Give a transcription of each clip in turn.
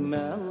ما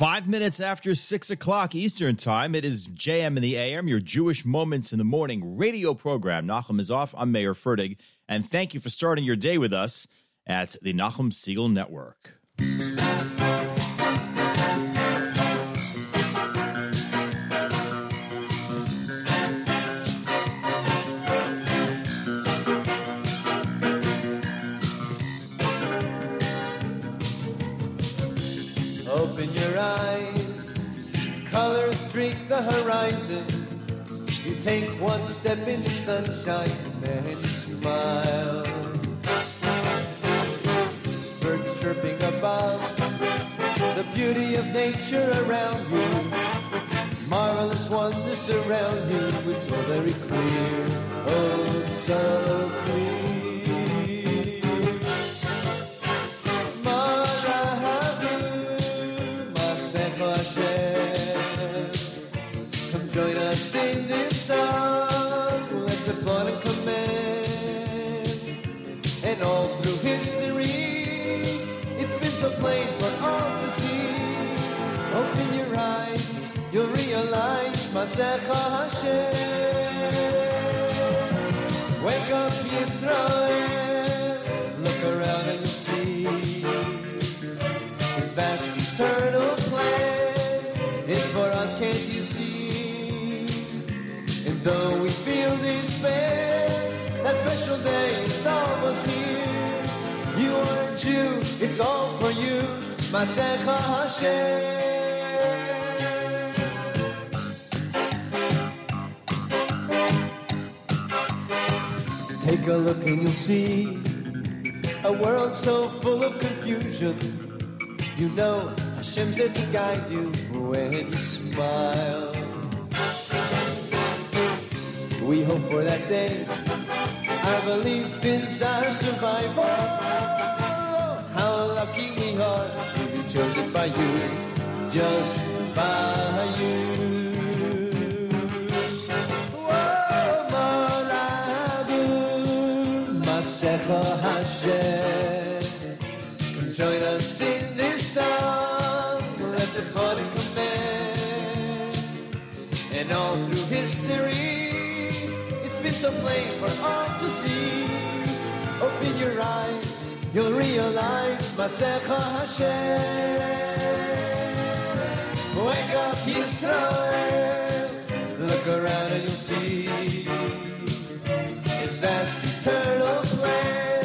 Five minutes after six o'clock Eastern Time, it is JM in the AM, your Jewish Moments in the Morning radio program. Nachum is off. I'm Mayer Fertig, and thank you for starting your day with us at the Nachum Segal Network. Streak the horizon. You take one step in the sunshine and smile. Birds chirping above, the beauty of nature around you. Marvelous wonders surround you, it's all very clear, oh so clear. So plain for all to see. Open your eyes, you'll realize Masecha Hashem. Wake up, Yisrael. Look around and you'll see His vast eternal plan is for us, can't you see? And though we feel despair, that special day is almost here. It's all for you, my Masecha Hashem. Take a look and you'll see a world so full of confusion. You know Hashem's there to guide you when you smile. We hope for that day. Our belief is our survival. Lucky we are to be chosen by you, just by you. Join us in this song. Let's applaud and command. And all through history, it's been so plain for all to see. Open your eyes, you'll realize Masecha Hashem. Wake up, Yisrael. Look around and you'll see His vast eternal plan.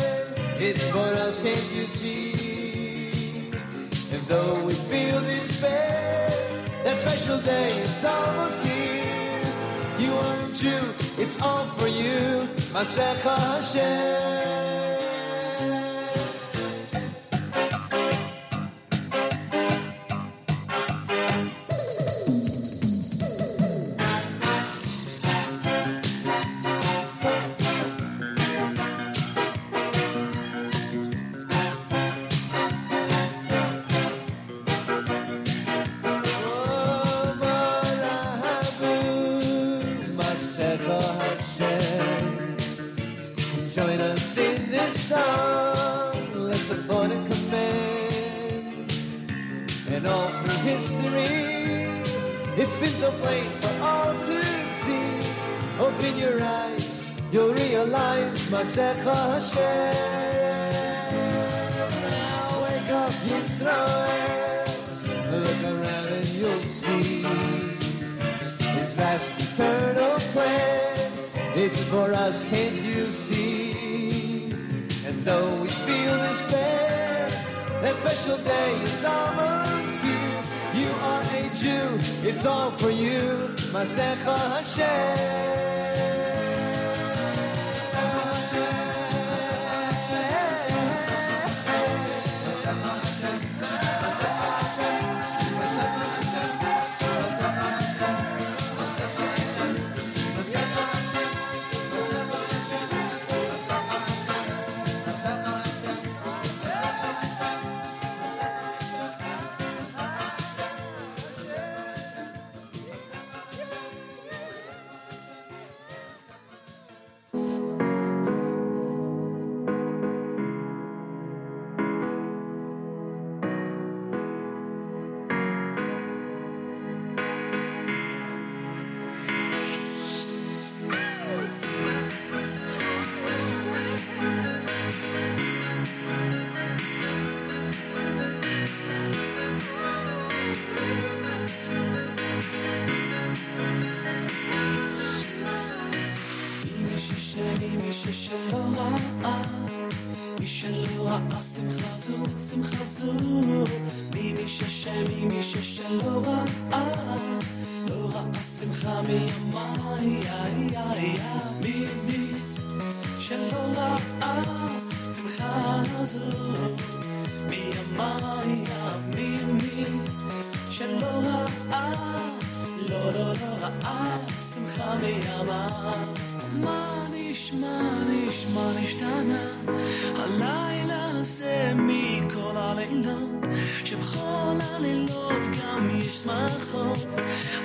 It's for us, can't you see? And though we feel despair, that special day is almost here. You are a Jew, it's all for you, Masecha Hashem. Wake up. Look around and you'll see vast eternal plan. It's for us, can't you see? And though we feel that special day is almost here. You are a Jew, it's all for you, Masecha Hashem.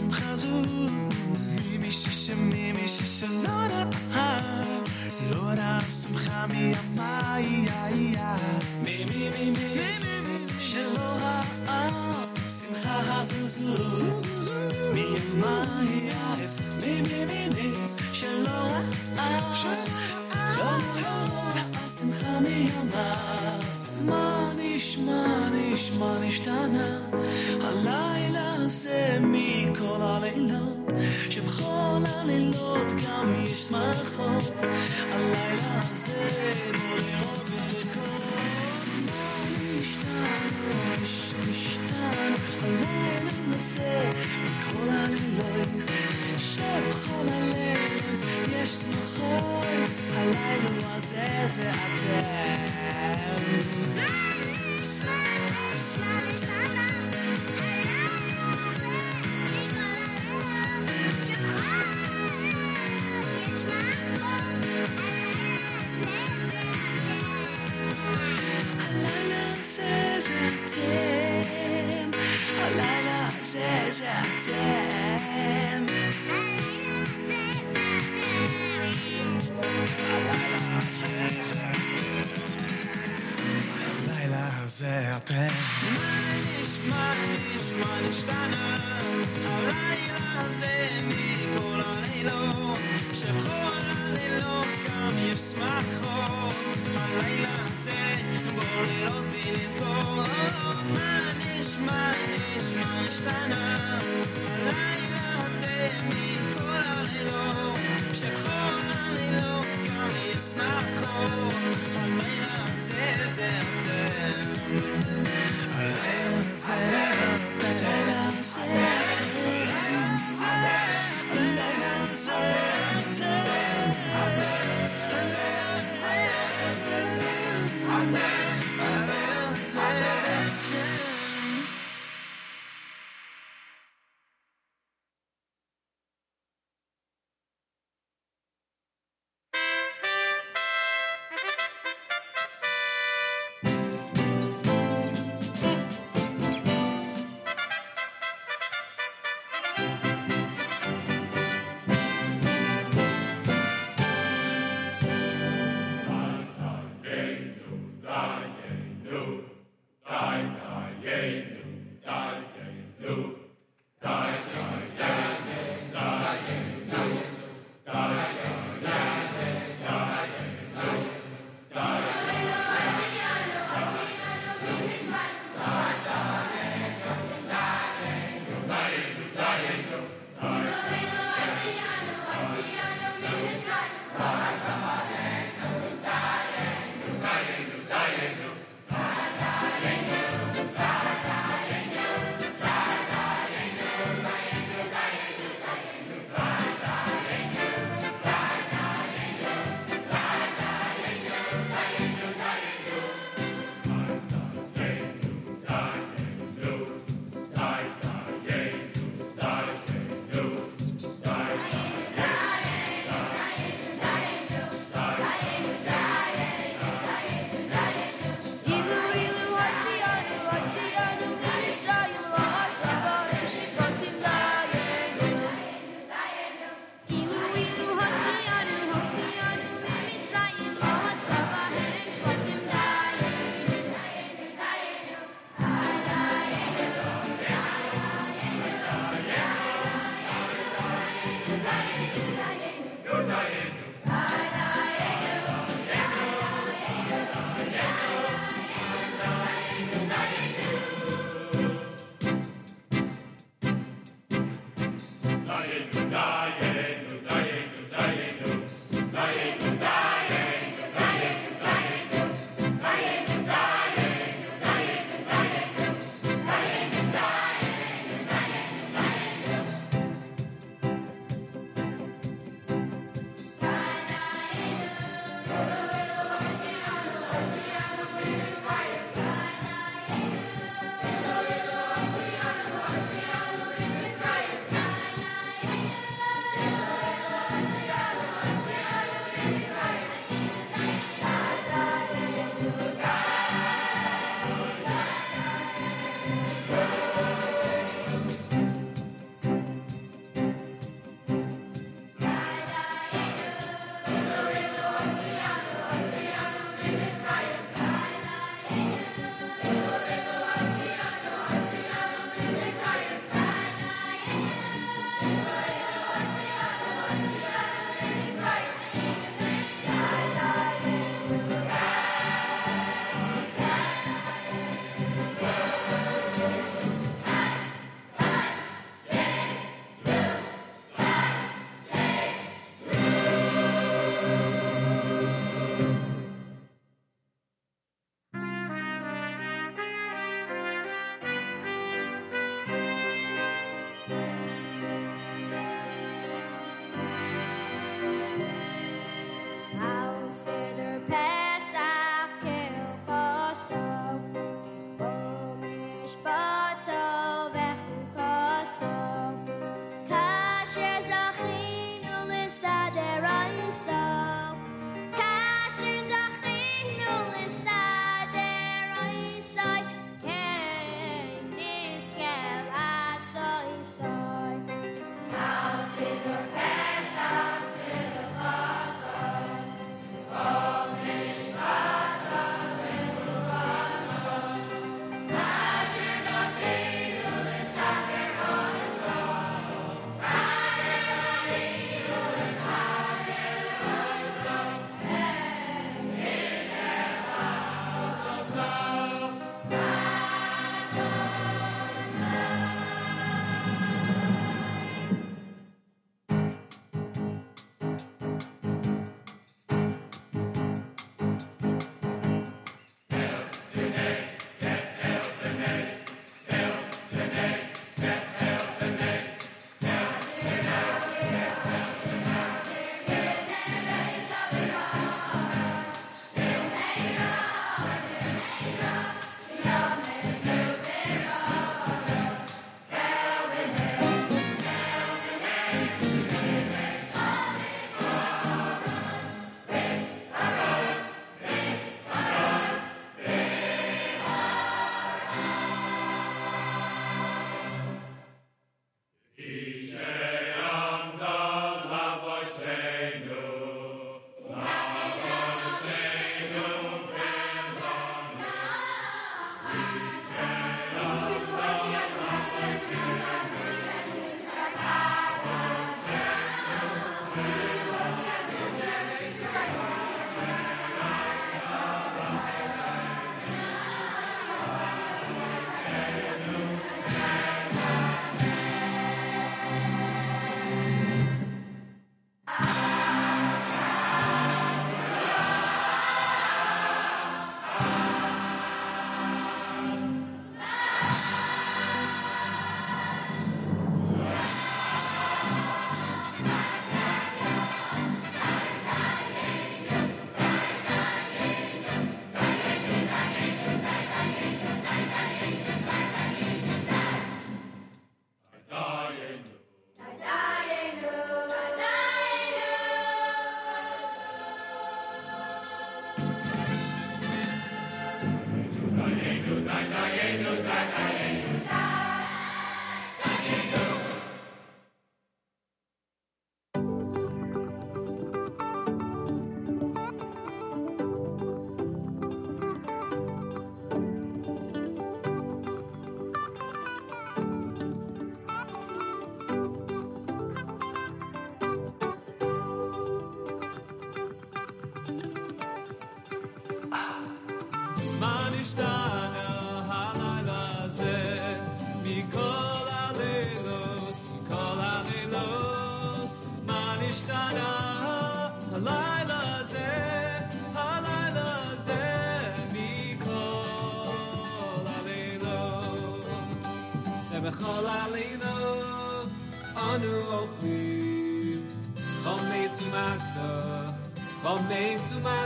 שמחה זו מי מששם מי מששלונה לא רע שמחה מי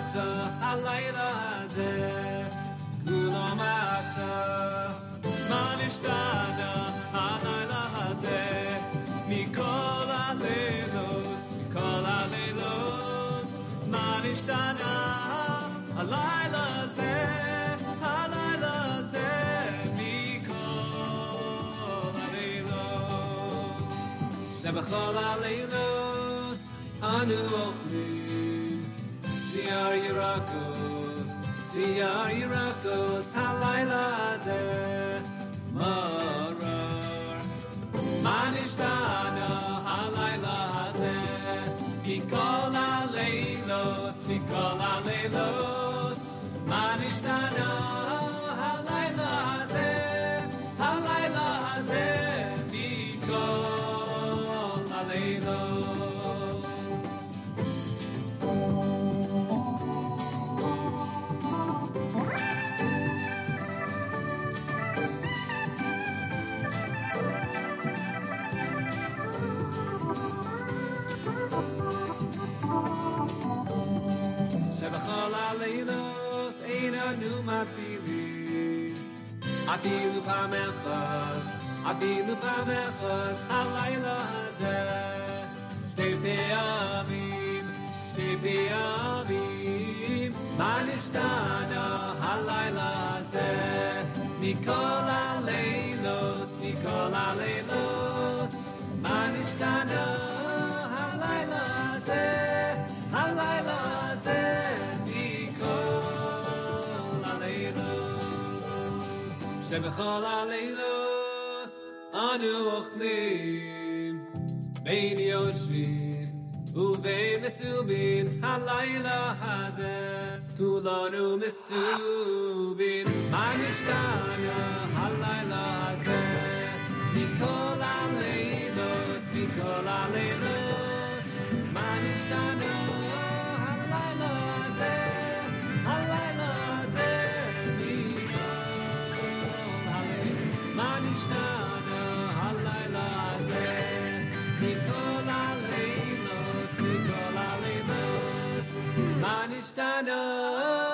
עצה הלילה הזה, כולו מעצה. מה נשתנה הלילה הזה, מכל הלילוס, מכל הלילוס. מה נשתנה הלילה הזה, הלילה הזה. שבכל הלילוס אנו אוכלים matidi. Atil pa mehas atil pa mehas alayla za ste pe ami ste pe ami man sta da alayla za nikola leilos nikola leilos man sta da alayla za שבכל הלילוס אנו אוכלים. בין יושבים ובין מסובין הלילה הזה כולנו מסובין מה נשתנה הלילה הזה? מכל הלילוס מכל הלילוס מה נשתנה? Stand up.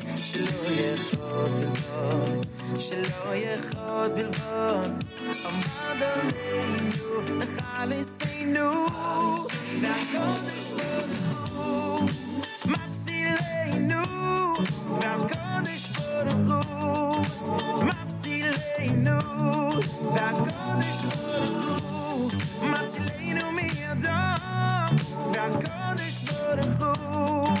שלא יכול בלבוד, שלא יכול בלבוד. עמד עלינו, נחל עשינו, והקודש ברוך הוא מצילנו, והקודש ברוך הוא מצילנו, והקודש ברוך הוא מצילנו מידו, והקודש ברוך הוא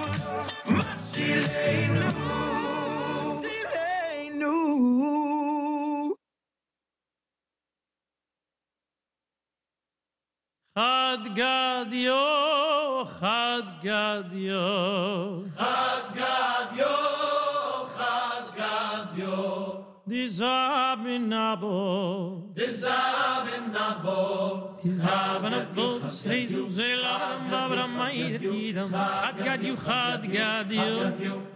Chad Gadio, Chad Gadio. Chad Gadio. Disabinabo, Disabinabo, Disabinabo, Jesu Zelam, Babramai, Idam, Adgad you had gad you.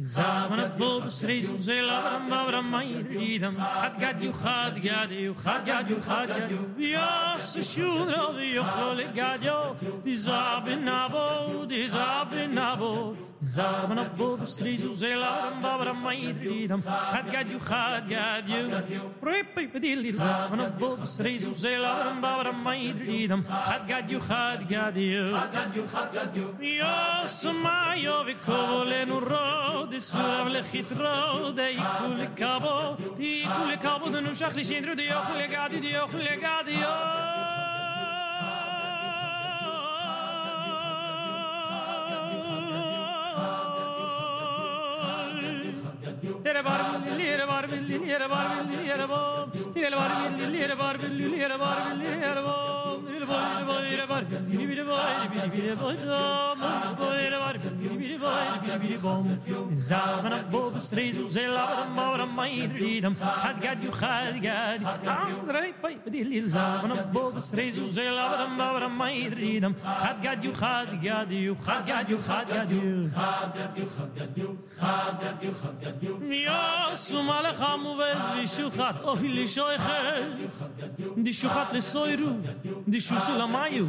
Disabinabo, Jesu Zelam, Babramai, Idam, Adgad you had gad you, Adgad you had gad you. Yes, Shunra, you holy gad you. Disabinabo, Disabinabo. Zaben op bubs, rizu zelam, babra maidridam, had gad you, had gad you. Ripi pedilir, zaben op bubs, rizu zelam, babra maidridam, had gad you, had gad you. Had gad you, had gad you. Yos ma yovi kovolenu rod, surav lechit rod, ikul kabo, ikul kabo, denu shachli shindru, diochul gad you, diochul gad you. dere var billilere var billilere var billilere var dere var billilere var billilere var billilere var dere var billilere var billilere var billilere var زامن بو بسريز وزيلا مرة ما يريدم حد قد يخاد قد عمري باي بديل زامن بو بسريز وزيلا مرة ما يريدم حد قد يخاد قد يخاد قد يخاد قد يخاد قد يخاد قد يخاد يا سمال خامو بز بشوخات اوه اللي شويخه دي شوخات للصويرو دي شو سلامايو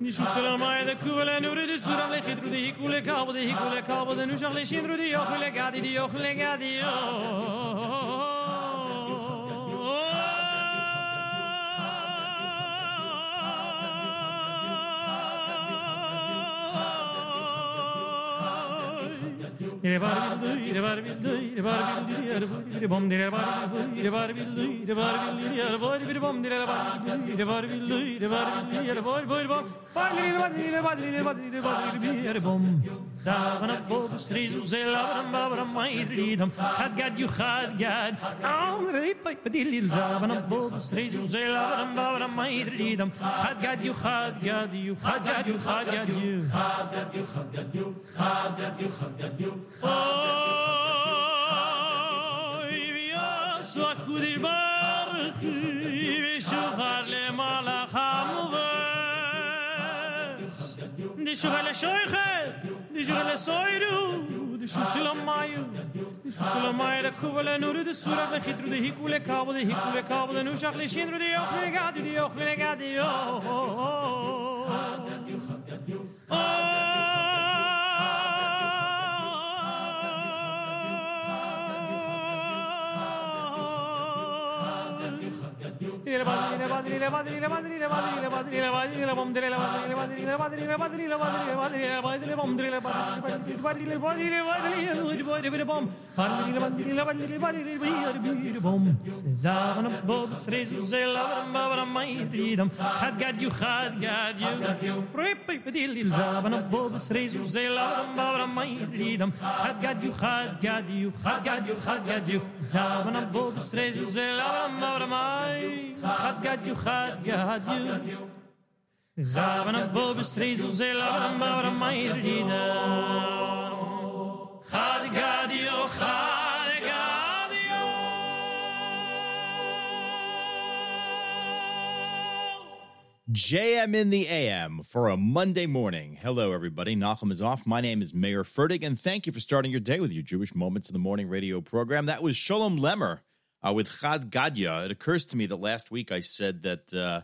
دي شو سلامايو دكوبلا نور دي سورة اللي خدرو دي كولا biri bom. Zaven op boven strezu, ze laven boven mijn riedem. Had gad you, you, you, you, Di shukhar le soyru Di shukhar le mayu Di shukhar le mayu Da kubale nuru Di surah le khitru Di hiku le kabo Di hiku le kabo Di nushach le shinru Di yoch le gadi Di yoch le gadi Oh Had gad you, had gad you. Rip, rip, diddle, zaban of bobs, rezu, zelam, babam, my freedom. Gad you, had gad you, had gad you, had gad you. Zaban rezu, zelam, babam, my. Had gad you, gad you. Zaban of bobs, rezu, zelam, babam, my freedom. Had gad you, had gad you. JM in the AM for a Monday morning. Hello, everybody. Nachum is off. My name is Mayer Fertig, and thank you for starting your day with your Jewish Moments in the Morning radio program. That was Shalom Lemmer uh, with Chad Gadya. It occurs to me that last week I said that uh,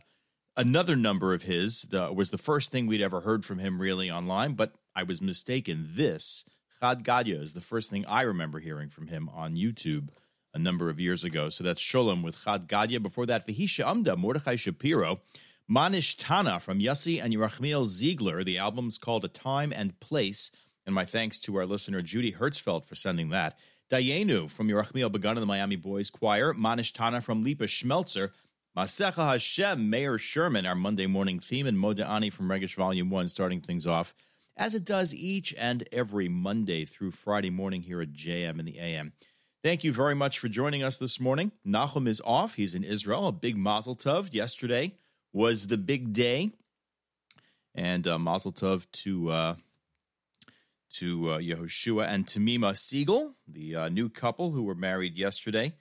another number of his the, was the first thing we'd ever heard from him really online, but I was mistaken. This, Chad Gadya, is the first thing I remember hearing from him on YouTube a number of years ago. So that's Sholem with Chad Gadya. Before that, Vahisha Amda, Mordechai Shapiro. Manish Tana from Yossi and Yerachmiel Ziegler. The album's called A Time and Place. And my thanks to our listener, Judy Hertzfeld, for sending that. Dayenu from Yerachmiel Begun and the Miami Boys Choir. Manish Tana from Lipa Schmelzer. Masecha Hashem, Mayor Sherman, our Monday morning theme, and Moda Ani from Regish Volume 1, starting things off, as it does each and every Monday through Friday morning here at JM in the AM. Thank you very much for joining us this morning. Nachum is off. He's in Israel. A big mazel tov yesterday was the big day, and uh, Mazel Tov to uh, to uh, Yehoshua and Tamima Siegel, the uh, new couple who were married yesterday,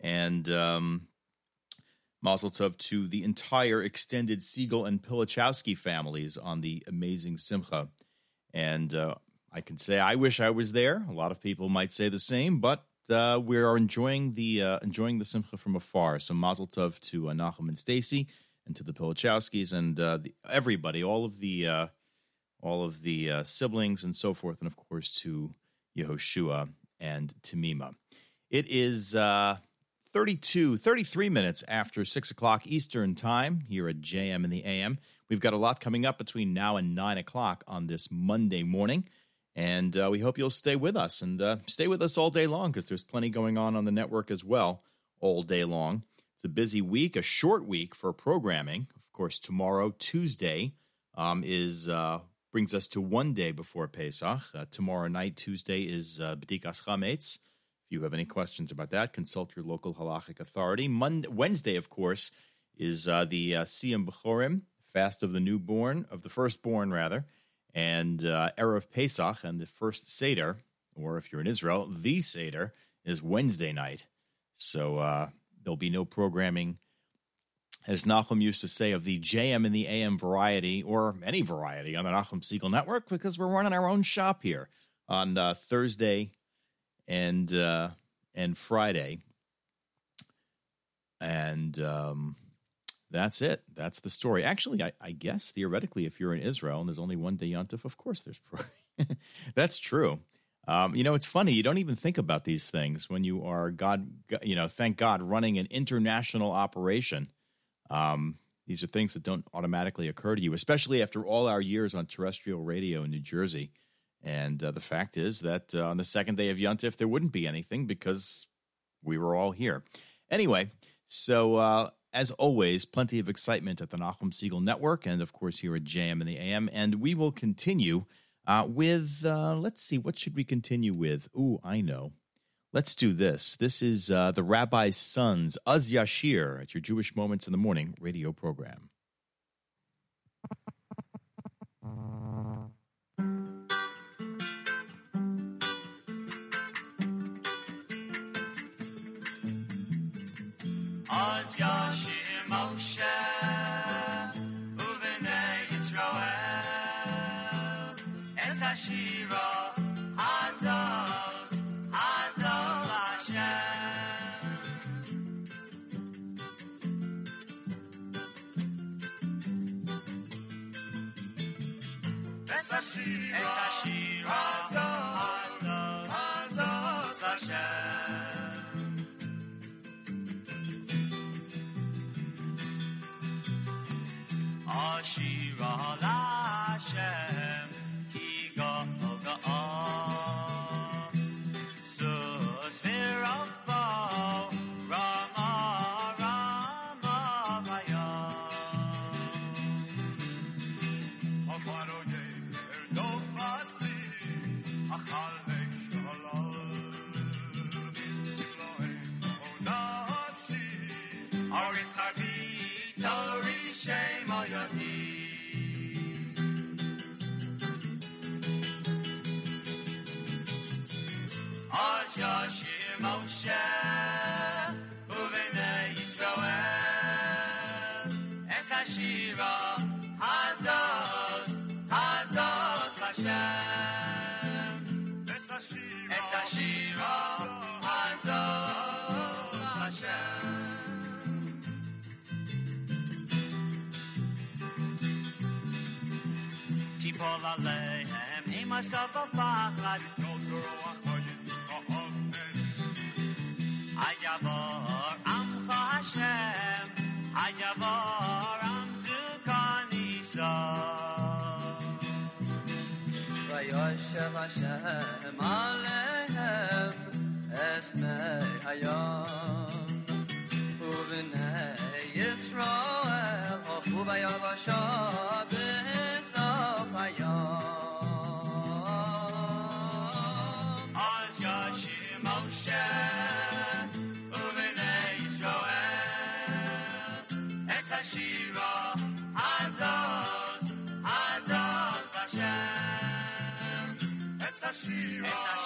and um, Mazel Tov to the entire extended Siegel and Pilichowski families on the amazing Simcha. And uh, I can say I wish I was there. A lot of people might say the same, but uh, we are enjoying the uh, enjoying the Simcha from afar. So Mazel Tov to uh, Nachum and Stacy and to the Pilichowskis and uh, the, everybody, all of the uh, all of the uh, siblings and so forth, and of course to Yehoshua and Tamima. It is uh, 32, 33 minutes after 6 o'clock Eastern Time here at JM in the AM. We've got a lot coming up between now and 9 o'clock on this Monday morning. And uh, we hope you'll stay with us and uh, stay with us all day long because there's plenty going on on the network as well all day long. It's a busy week, a short week for programming. Of course, tomorrow, Tuesday, um, is uh, brings us to one day before Pesach. Uh, tomorrow night, Tuesday, is uh, B'dikas Chametz. If you have any questions about that, consult your local halachic authority. Monday, Wednesday, of course, is uh, the uh, Siyam B'chorim, fast of the newborn, of the firstborn, rather, and uh, Erev Pesach, and the first Seder, or if you're in Israel, the Seder, is Wednesday night. So uh, there'll be no programming, as Nachum used to say, of the JM and the AM variety, or any variety on the Nachum Siegel Network, because we're running our own shop here on uh, Thursday and uh, and Friday, and um, that's it. That's the story. Actually, I, I guess theoretically, if you're in Israel and there's only one day Yontif, of course there's. That's true. Um, you know, it's funny. You don't even think about these things when you are God. You know, thank God, running an international operation. Um, these are things that don't automatically occur to you, especially after all our years on terrestrial radio in New Jersey. And uh, the fact is that uh, on the second day of Yontif, there wouldn't be anything because we were all here. Anyway, so uh, as always, plenty of excitement at the Nachum Siegel Network, and of course here at JM and the AM. And we will continue uh, with, uh, let's see, what should we continue with? Ooh, I know. Let's do this. This is uh, the Rabbi's Sons, Az Yashir, at your Jewish Moments in the Morning radio program. Az Yashir Moshe Uvnei Yisrael myself a fahad عجبار ام خواهشم عجبار ام زکانیسا و یا شمشم علیهم اسم حیام خوب نه اسرائیل خوب یا 希望。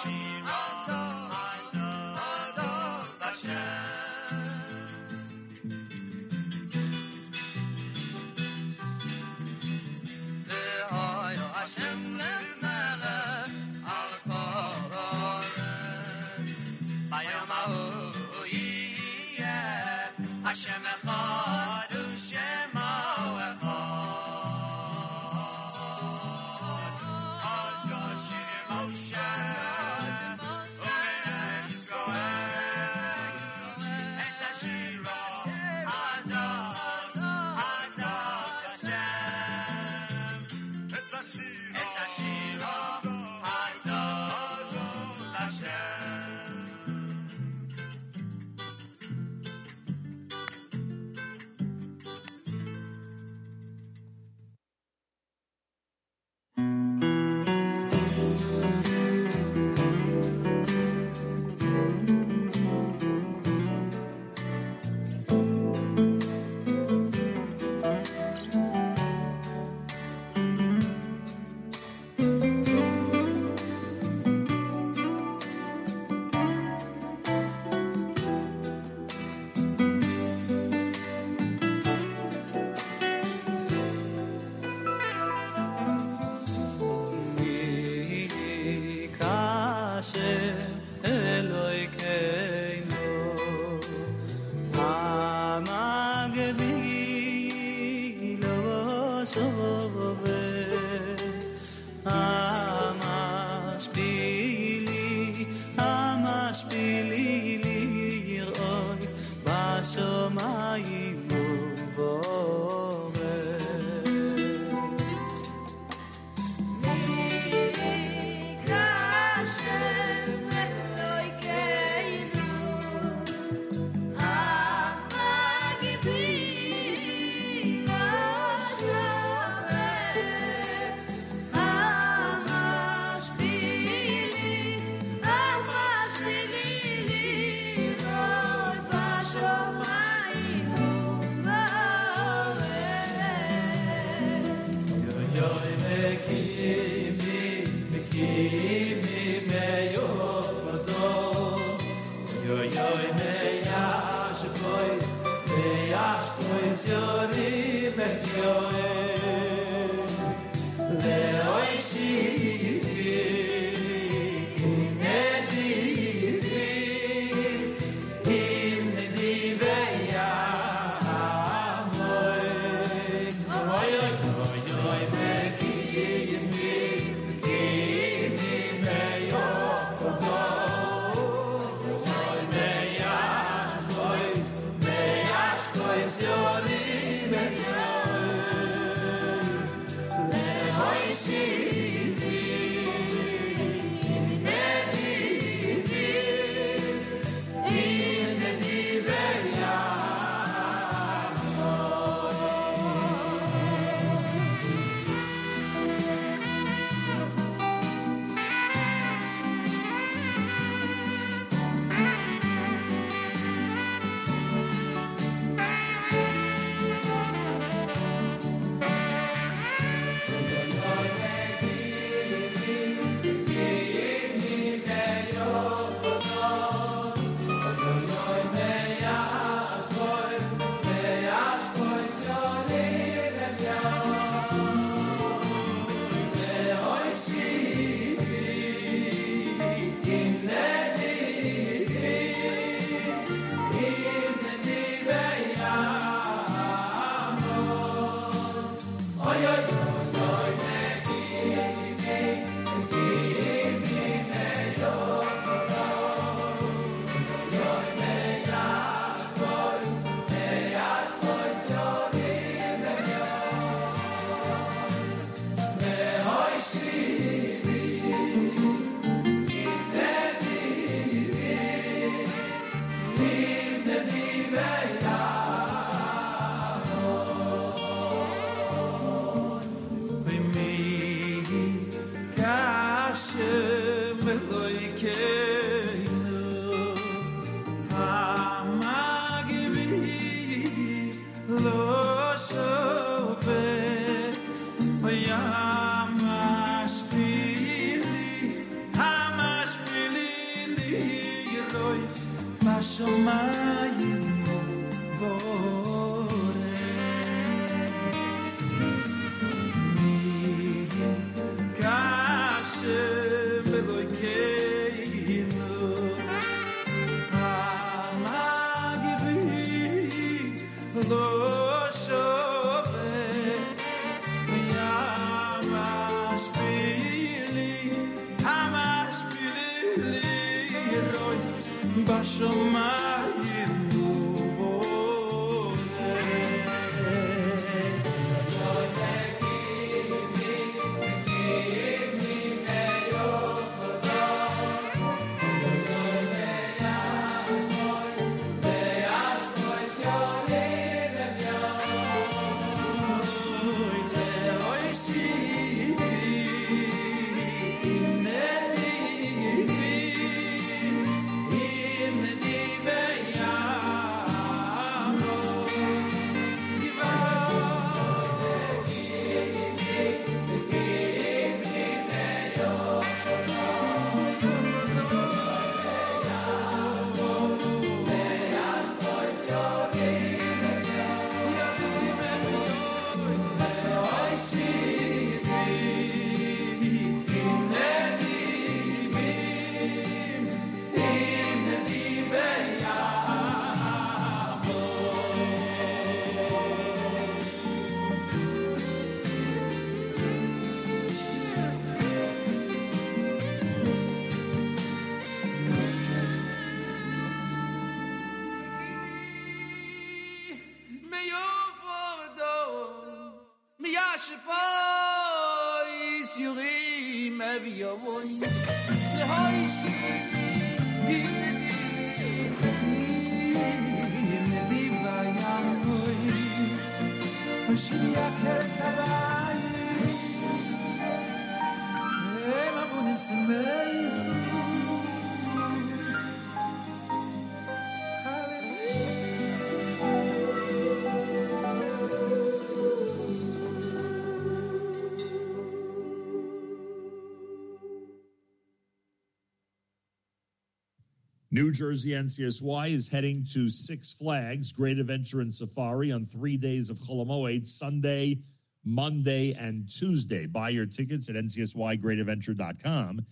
New Jersey NCSY is heading to Six Flags Great Adventure and Safari on three days of Cholamoid, Sunday, Monday, and Tuesday. Buy your tickets at ncsygreatadventure.com,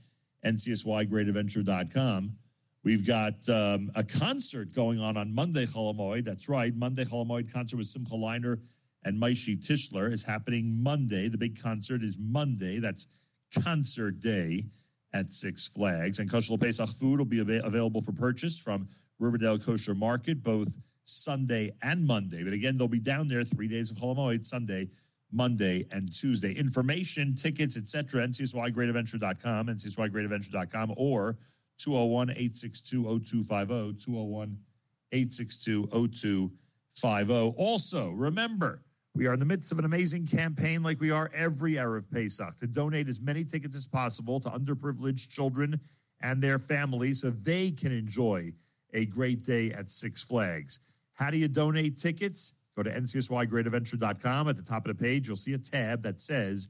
ncsygreatadventure.com. We've got um, a concert going on on Monday, Cholamoid. That's right. Monday, Cholamoid concert with Simcha Leiner and Maishi Tischler is happening Monday. The big concert is Monday. That's concert day at Six Flags. And Kosher Pesach food will be ava- available for purchase from Riverdale Kosher Market both Sunday and Monday. But again, they'll be down there three days of Holomoid, Sunday, Monday, and Tuesday. Information, tickets, etc. NCSYGreatAdventure.com, NCSYGreatAdventure.com, or 201 862 0250, 201 862 0250. Also, remember, we are in the midst of an amazing campaign like we are every Erev Pesach to donate as many tickets as possible to underprivileged children and their families so they can enjoy a great day at Six Flags. How do you donate tickets? Go to ncsygreatadventure.com. At the top of the page, you'll see a tab that says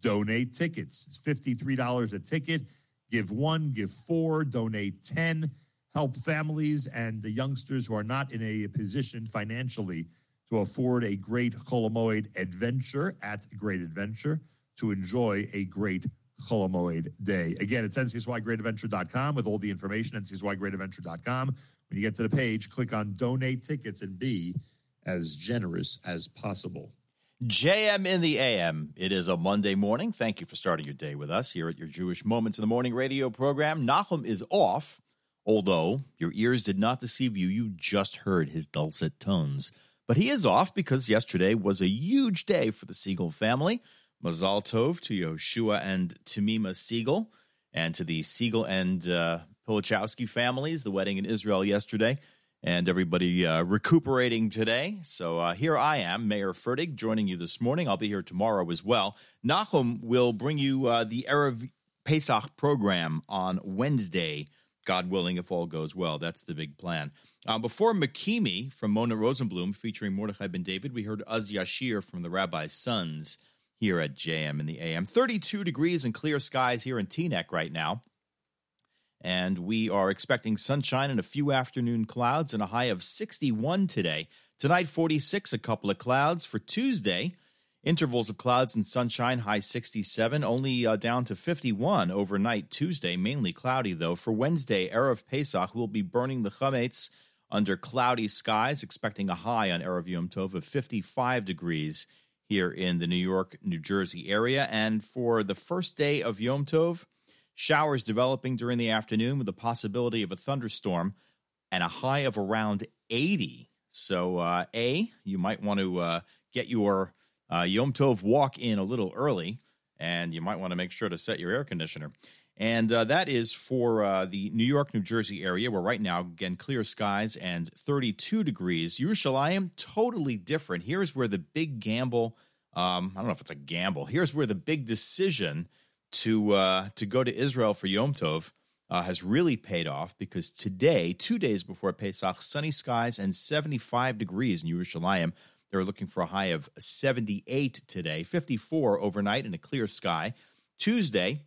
donate tickets. It's $53 a ticket. Give one, give four, donate 10. Help families and the youngsters who are not in a position financially to afford a great Cholomoid adventure at Great Adventure to enjoy a great Cholomoid day. Again, it's ncsygreatadventure.com with all the information, ncsygreatadventure.com. When you get to the page, click on donate tickets and be as generous as possible. JM in the AM. It is a Monday morning. Thank you for starting your day with us here at your Jewish Moments in the Morning radio program. Nachum is off, although your ears did not deceive you. You just heard his dulcet tones. But he is off because yesterday was a huge day for the Siegel family. Mazal Tov to Yoshua and Tamima Siegel, and to the Siegel and uh, Pilichowski families, the wedding in Israel yesterday, and everybody uh, recuperating today. So uh, here I am, Mayer Fertig, joining you this morning. I'll be here tomorrow as well. Nachum will bring you uh, the Erev Pesach program on Wednesday. God willing, if all goes well. That's the big plan. Uh, before Makimi from Mona Rosenblum featuring Mordechai Ben David, we heard Az Yashir from the Rabbi's Sons here at JM in the AM. 32 degrees and clear skies here in Teaneck right now. and we are expecting sunshine and a few afternoon clouds and a high of 61 today. Tonight, 46, a couple of clouds. For Tuesday, intervals of clouds and sunshine, high 67, only uh, down to 51 overnight Tuesday, mainly cloudy though. For Wednesday, Erev Pesach, we'll be burning the chametz under cloudy skies, expecting a high on Erev Yom Tov of 55 degrees here in the New York, New Jersey area. And for the first day of Yom Tov, showers developing during the afternoon with the possibility of a thunderstorm and a high of around 80. So, uh, A, you might want to uh, get your uh, Yom Tov walk in a little early, and you might want to make sure to set your air conditioner. And uh, that is for uh, the New York, New Jersey area, where right now, again, clear skies and 32 degrees. Yerushalayim, totally different. Here's where the big gamble, um, I don't know if it's a gamble, here's where the big decision to, uh, to go to Israel for Yom Tov uh, has really paid off because today, two days before Pesach, sunny skies and 75 degrees in Yerushalayim. They're looking for a high of 78 today, 54 overnight in a clear sky. Tuesday,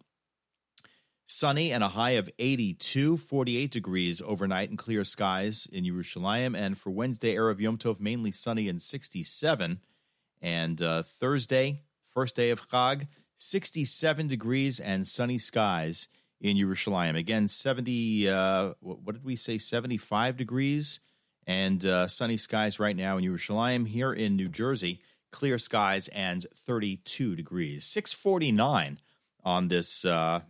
sunny and a high of 82, 48 degrees overnight and clear skies in Yerushalayim. And for Wednesday, Erev Yom Tov, mainly sunny and 67. And uh, Thursday, first day of Chag, 67 degrees and sunny skies in Yerushalayim. Again, 70, uh, what did we say, 75 degrees and uh, sunny skies right now in Yerushalayim. Here in New Jersey, clear skies and 32 degrees. 649 on this uh,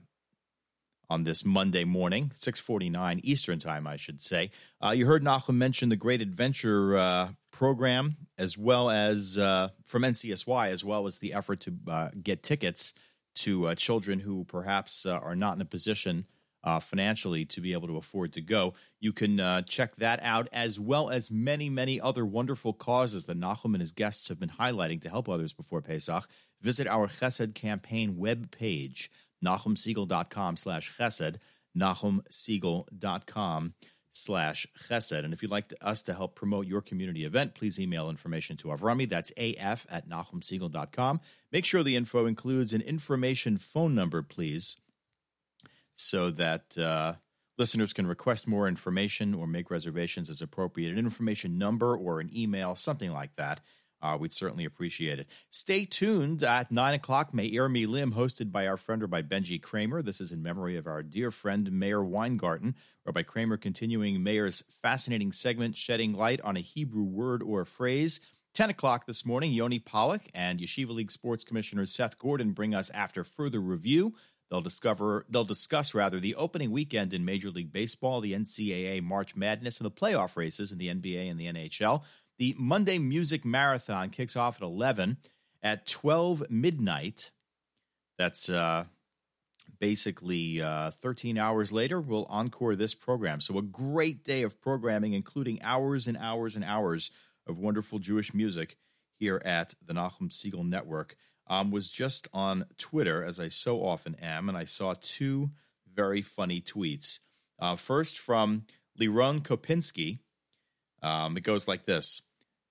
on this Monday morning, 649 Eastern time, I should say. Uh, you heard Nachum mention the Great Adventure uh, program, as well as uh, from NCSY, as well as the effort to uh, get tickets to uh, children who perhaps uh, are not in a position uh, financially to be able to afford to go. You can uh, check that out, as well as many, many other wonderful causes that Nachum and his guests have been highlighting to help others before Pesach. Visit our Chesed campaign webpage, nachumsiegel.com slash chesed, nachumsiegel.com slash chesed. And if you'd like to, us to help promote your community event, please email information to Avrami. That's af at nachumsiegel.com. Make sure the info includes an information phone number, please, so that uh, listeners can request more information or make reservations as appropriate. An information number or an email, something like that. Uh, we'd certainly appreciate it. Stay tuned at 9 o'clock. May Air Me Milim, hosted by our friend or by Benji Kramer. This is in memory of our dear friend Mayor Weingarten. or by Kramer continuing Mayor's fascinating segment, shedding light on a Hebrew word or phrase. 10 o'clock this morning, Yoni Pollock and Yeshiva League Sports Commissioner Seth Gordon bring us after further review. They'll discover they'll discuss rather the opening weekend in Major League Baseball, the NCAA March Madness, and the playoff races in the NBA and the NHL. The Monday Music Marathon kicks off at 11 at 12 midnight. That's uh, basically uh, 13 hours later. We'll encore this program. So, a great day of programming, including hours and hours and hours of wonderful Jewish music here at the Nachum Siegel Network. Um, was just on Twitter, as I so often am, and I saw two very funny tweets. Uh, first from Liron Kopinski. Um, it goes like this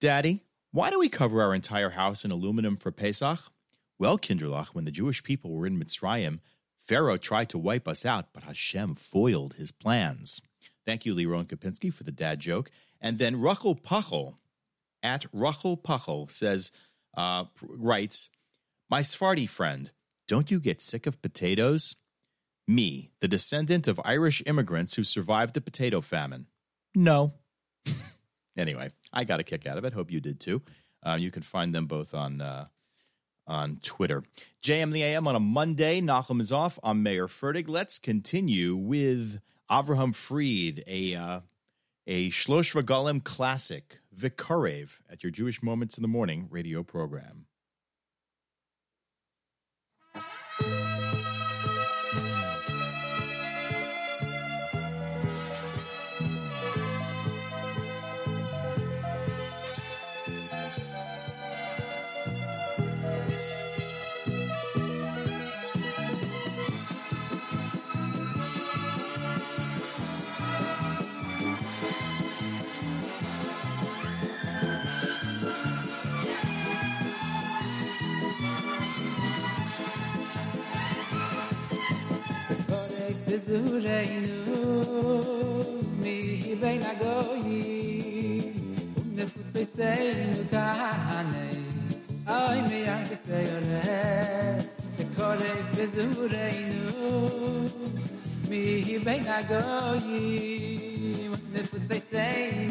Daddy, why do we cover our entire house in aluminum for Pesach? Well, Kinderlach, when the Jewish people were in Mitzrayim, Pharaoh tried to wipe us out, but Hashem foiled his plans. Thank you, Liron Kopinski, for the dad joke. And then Rachel Pachel, at Rachel Pachel, says, uh, writes, My Sephardi friend, don't you get sick of potatoes? Me, the descendant of Irish immigrants who survived the potato famine. No. anyway, I got a kick out of it. Hope you did too. Uh, you can find them both on uh, on Twitter. JM the AM on a Monday. Nachum is off. I'm Mayer Fertig. Let's continue with Avraham Fried, a uh, a Shlosh Regalim classic, Vikarev, at your Jewish Moments in the Morning radio program. Korek is ur you me i bena go e when if its sayin look a nice i may i say your name the cold is is ur you me i bena go e when if its sayin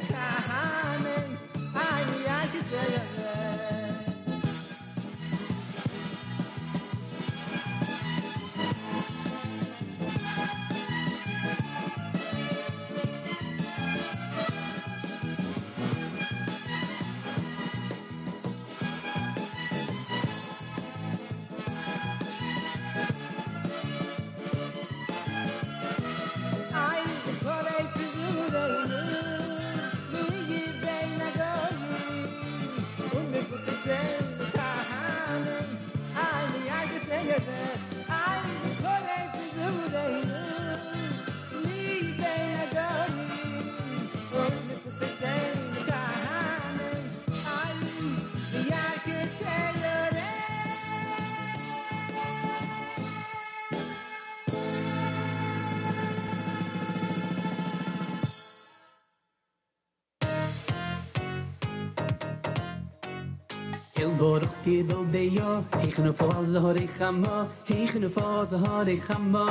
gibel de yo ich nu vor ze hor ich hamma ich nu vor ze hor ich hamma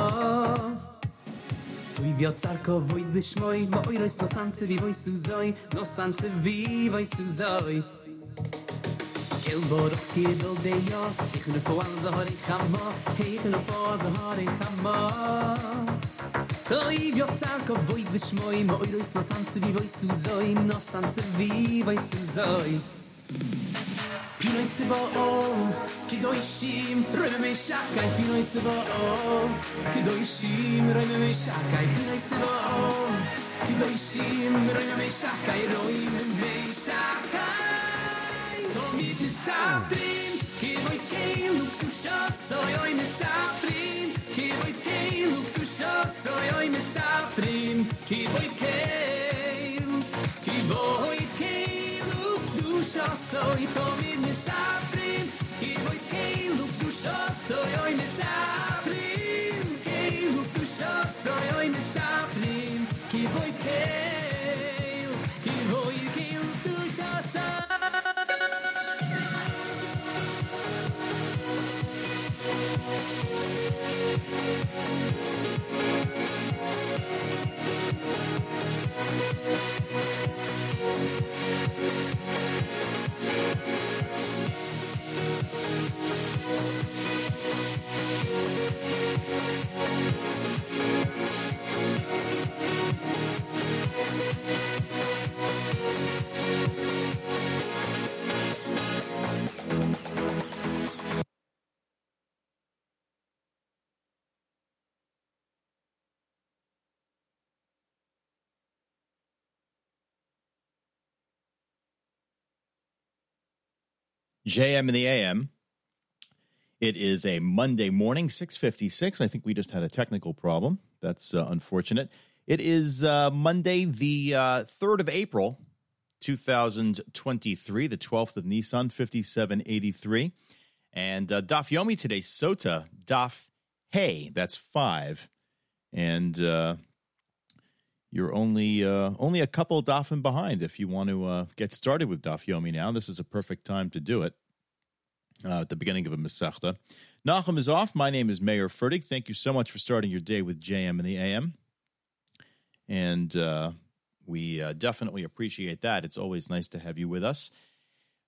Tuy vi tsarko voy de shmoy, ma rois no sanse vi voy suzoy, no sanse vi voy suzoy. Kel vor gibel de yo, ich nu vor ze hor ich hamma, ich nu vor ze hor ich hamma. Toi vio tsarko voy de shmoy, moi rois no sanse vi voy suzoy, no sanse vi voy suzoy. פינוי סבאו, קדושים, רוי ממשקי, פינוי סבאו, קדושים, רוי ממשקי, פינוי סבאו, קדושים, רוי ממשקי, רוי ממשקי. לא מספרים, כי תהילו קדושה, סוי אוי מספרים, כי תהילו קדושה, סוי אוי מספרים, te luk tu shaso, oi me voi te luk JM in the AM. It is a Monday morning, 656. I think we just had a technical problem. That's uh, unfortunate. It is uh, Monday, the uh, 3rd of April, 2023, the 12th of Nissan, 5783. And uh, Daf Yomi today, Sota, Daf Hey, that's five. And uh, you're only uh, only a couple dafim behind. If you want to uh, get started with daf yomi now, this is a perfect time to do it. Uh, at the beginning of a Masechta. Nachum is off. My name is Mayer Fertig. Thank you so much for starting your day with JM and the AM. And uh, we uh, definitely appreciate that. It's always nice to have you with us.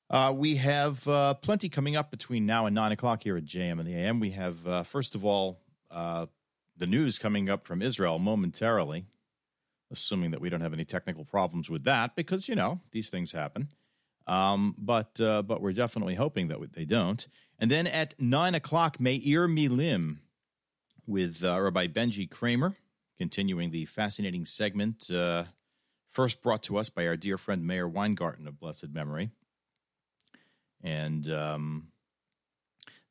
Uh, we have plenty coming up between now and 9 o'clock here at JM and the AM. We have, first of all, the news coming up from Israel momentarily, assuming that we don't have any technical problems with that, because, you know, these things happen. Um, but uh, but we're definitely hoping that they don't. And then at nine o'clock, Meir Milim with uh, Rabbi Benji Kramer, continuing the fascinating segment uh, first brought to us by our dear friend Mayor Weingarten of blessed memory, and um,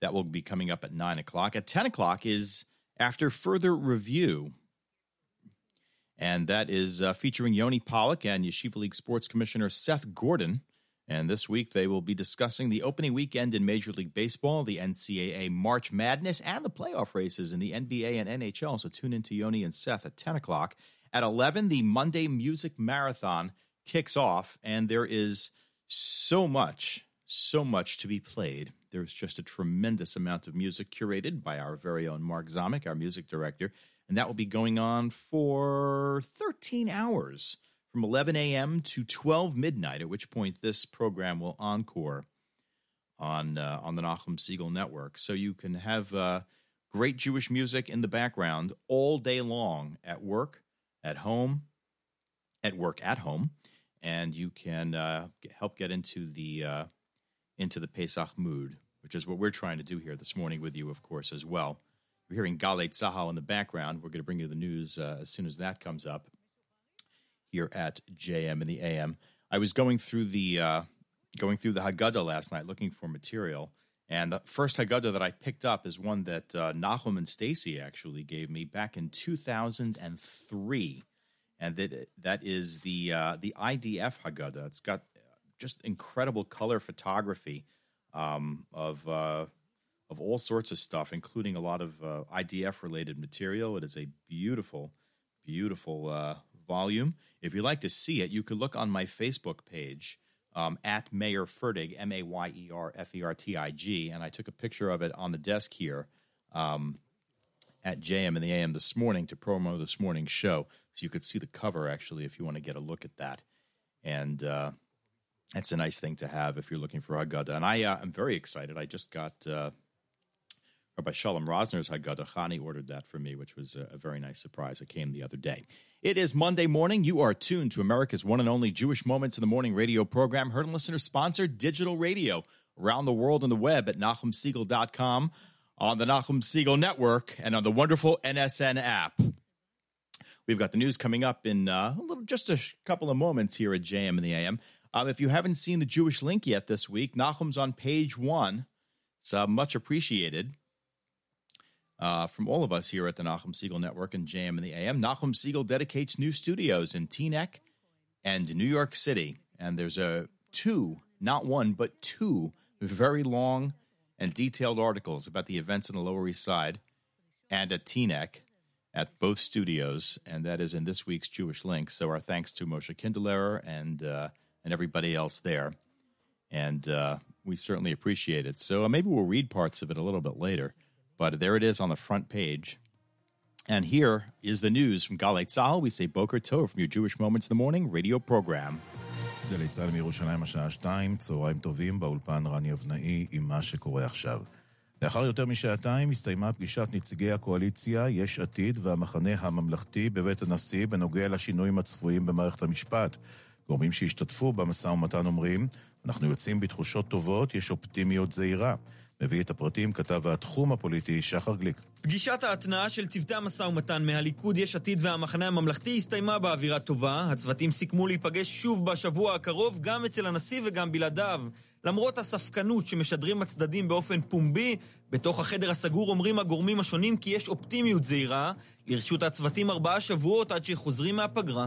that will be coming up at nine o'clock. At ten o'clock is after further review. And that is uh, featuring Yoni Pollock and Yeshiva League Sports Commissioner Seth Gordon. And this week they will be discussing the opening weekend in Major League Baseball, the NCAA March Madness, and the playoff races in the NBA and NHL. So tune in to Yoni and Seth at 10 o'clock. At 11, the Monday Music Marathon kicks off, and there is so much, so much to be played. There's just a tremendous amount of music curated by our very own Mark Zamek, our music director, and that will be going on for 13 hours from 11 a.m. to 12 midnight, at which point this program will encore on uh, on the Nachum Siegel Network. So you can have uh, great Jewish music in the background all day long at work, at home, at work at home, and you can uh, get, help get into the uh, into the Pesach mood, which is what we're trying to do here this morning with you, of course, as well. We're hearing Galet Tzahal in the background. We're going to bring you the news uh, as soon as that comes up here at JM in the AM. I was going through the uh, going through the Haggadah last night looking for material, and the first Haggadah that I picked up is one that uh, Nachum and Stacy actually gave me back in 2003, and that that is the uh, the IDF Haggadah. It's got just incredible color photography um, of uh, of all sorts of stuff, including a lot of uh, IDF related material. It is a beautiful, beautiful uh, volume. If you'd like to see it, you could look on my Facebook page um, at Mayer Fertig, M A Y E R F E R T I G, and I took a picture of it on the desk here um, at JM in the AM this morning to promo this morning's show. So you could see the cover actually if you want to get a look at that. And uh, that's a nice thing to have if you're looking for Haggadah. And I uh, am very excited. I just got uh, Rabbi Shalom Rosner's Haggadah. Chani ordered that for me, which was a, very nice surprise. It came the other day. It is Monday morning. You are tuned to America's one and only Jewish Moments in the Morning radio program, heard and listener sponsored digital radio around the world on the web at NachumSegal.com, on the Nachum Segal Network, and on the wonderful NSN app. We've got the news coming up in uh, a little, just a couple of moments here at JM in the AM. Um, if you haven't seen the Jewish link yet this week, Nachum's on page one. It's uh, much appreciated uh, from all of us here at the Nachum Segal Network and JM and the AM. Nachum Segal dedicates new studios in Teaneck and New York City, and there's a two, not one, but two very long and detailed articles about the events in the Lower East Side and at Teaneck at both studios, and that is in this week's Jewish Link. So our thanks to Moshe Kinderlehrer and uh, and everybody else there, and uh, we certainly appreciate it. So uh, maybe we'll read parts of it a little bit later, but there it is on the front page. And here is the news from Galei Tzahal. We say Boker Tov from your Jewish Moments in the Morning radio program. גלי צה"ל מירושלים השעה שתיים, צהריים טובים, באולפן רני אבנאי עם מה שקורה עכשיו. לאחר יותר משעתיים הסתיימה פגישת נציגי הקואליציה, יש עתיד והמחנה הממלכתי בבית הנשיא בנוגע לשינויים הצפויים במערכת המשפט. גורמים שהשתתפו במשא ומתן אומרים, אנחנו יוצאים בתחושות טובות, יש אופטימיות זהירה. מביא את הפרטים כתב התחום הפוליטי שחר גליק. פגישת ההתנעה של צוותי המשא ומתן מהליכוד, יש עתיד והמחנה הממלכתי הסתיימה באווירה טובה. הצוותים סיכמו להיפגש שוב בשבוע הקרוב, גם אצל הנשיא וגם בלעדיו. למרות הספקנות שמשדרים הצדדים באופן פומבי, בתוך החדר הסגור אומרים הגורמים השונים כי יש אופטימיות זהירה. לרשות הצוותים ארבעה שבועות עד שחוזרים מהפגרה.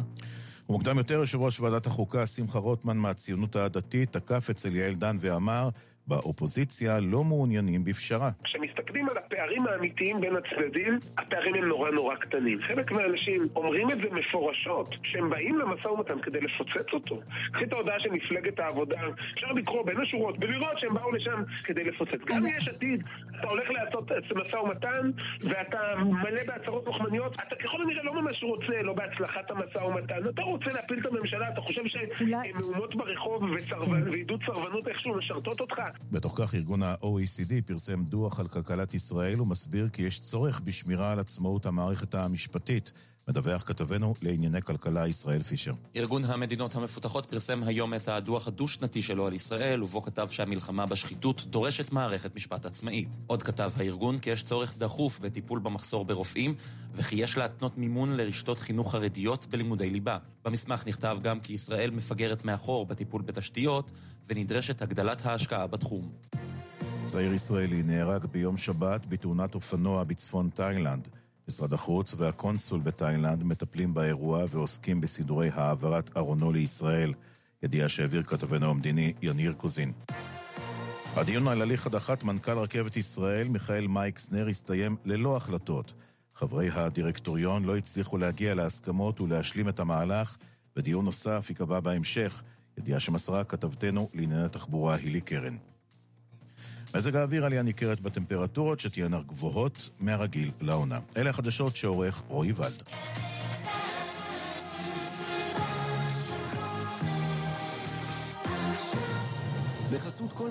ומוקדם יותר יושב ראש ועדת החוקה שמחה רוטמן מהציונות הדתית תקף אצל יעל דן ואמר באופוזיציה לא מעוניינים בפשרה. כשמסתכלים על הפערים האמיתיים בין הצדדים, הפערים הם נורא נורא קטנים. חלק מהאנשים אומרים את זה מפורשות, שהם באים למשא ומתן כדי לפוצץ אותו. קחי את ההודעה של מפלגת העבודה, אפשר לקרוא בין השורות ולראות שהם באו לשם כדי לפוצץ. גם יש עתיד, אתה הולך לעשות משא ומתן, ואתה מלא בהצהרות לוחמניות, אתה ככל הנראה לא ממש רוצה, לא בהצלחת המשא ומתן, אתה רוצה להפיל את הממשלה, אתה חושב שמהומות ברחוב ועידוד סרבנות איכשהו משרתות אותך? בתוך כך ארגון ה-OECD פרסם דוח על כלכלת ישראל ומסביר כי יש צורך בשמירה על עצמאות המערכת המשפטית. מדווח כתבנו לענייני כלכלה ישראל פישר. ארגון המדינות המפותחות פרסם היום את הדוח הדו-שנתי שלו על ישראל, ובו כתב שהמלחמה בשחיתות דורשת מערכת משפט עצמאית. עוד כתב הארגון כי יש צורך דחוף בטיפול במחסור ברופאים, וכי יש להתנות מימון לרשתות חינוך חרדיות בלימודי ליבה. במסמך נכתב גם כי ישראל מפגרת מאחור בטיפול בתשתיות, ונדרשת הגדלת ההשקעה בתחום. צעיר ישראלי נהרג ביום שבת בתאונת אופנוע בצפון תאילנד. משרד החוץ והקונסול בתאילנד מטפלים באירוע ועוסקים בסידורי העברת ארונו לישראל. ידיעה שהעביר כתבנו המדיני יניר קוזין. הדיון על הליך הדחת מנכ"ל רכבת ישראל, מיכאל מייקסנר, הסתיים ללא החלטות. חברי הדירקטוריון לא הצליחו להגיע להסכמות ולהשלים את המהלך, ודיון נוסף ייקבע בהמשך, ידיעה שמסרה כתבתנו לענייני תחבורה הילי קרן. מזג האוויר עלייה ניכרת בטמפרטורות שתהיינה גבוהות מהרגיל לעונה. אלה החדשות שעורך רועי ולד. בחסות כל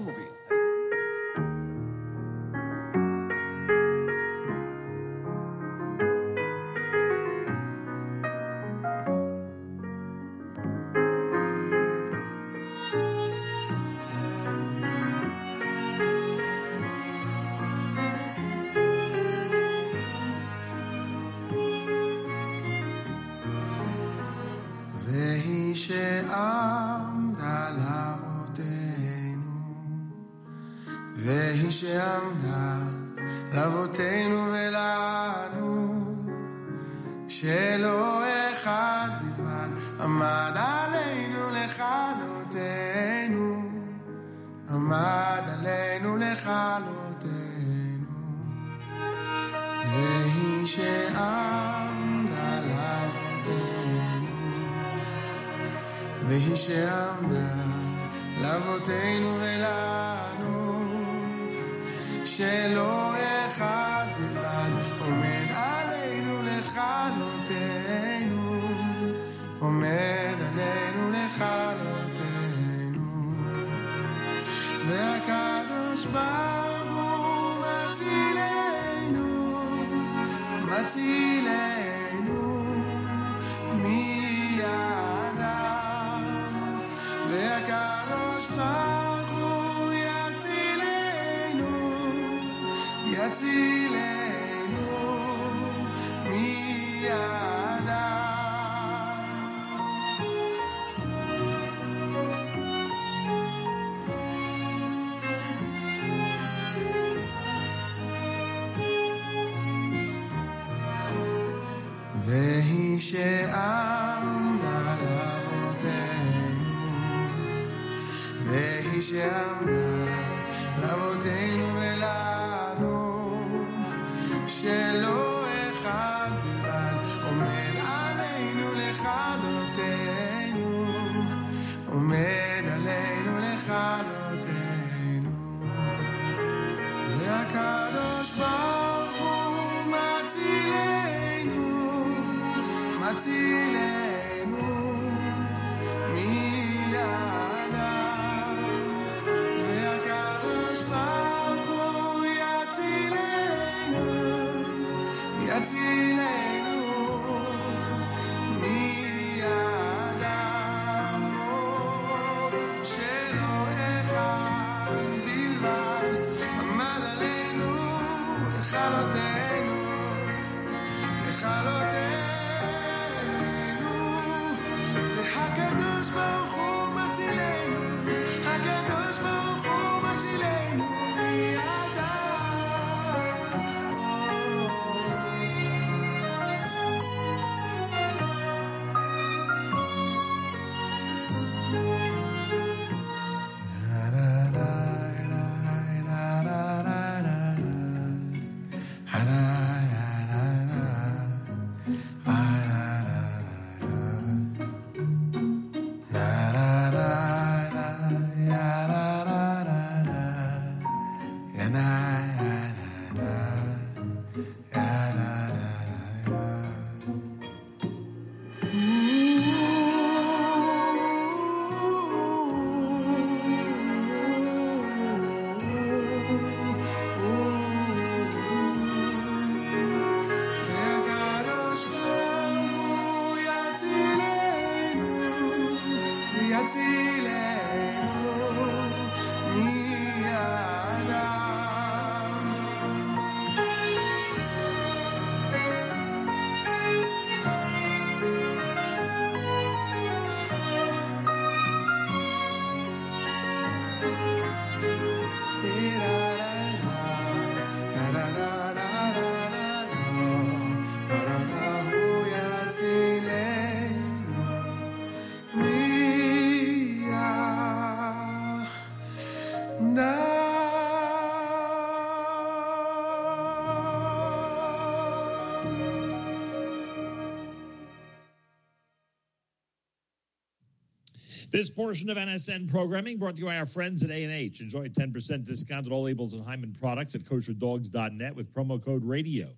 This portion of NSN programming brought to you by our friends at A&H. Enjoy a 10% discount at all labels and Hyman products at kosherdogs.net with promo code RADIO.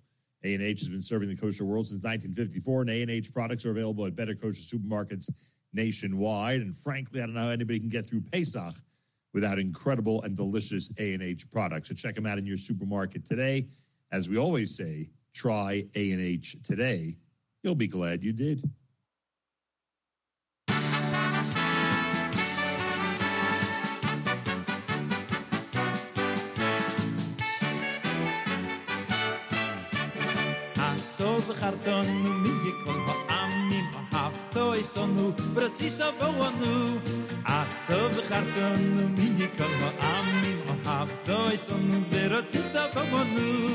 A&H has been serving the kosher world since 1954, and A&H products are available at better kosher supermarkets nationwide. And frankly, I don't know how anybody can get through Pesach without incredible and delicious A&H products. So check them out in your supermarket today. As we always say, try A&H today. You'll be glad you did. חרטונו מי כל העמים אהבתו יסונו ברציס אבואנו הטוב חרטונו מי כל העמים אהבתו יסונו ברציס אבואנו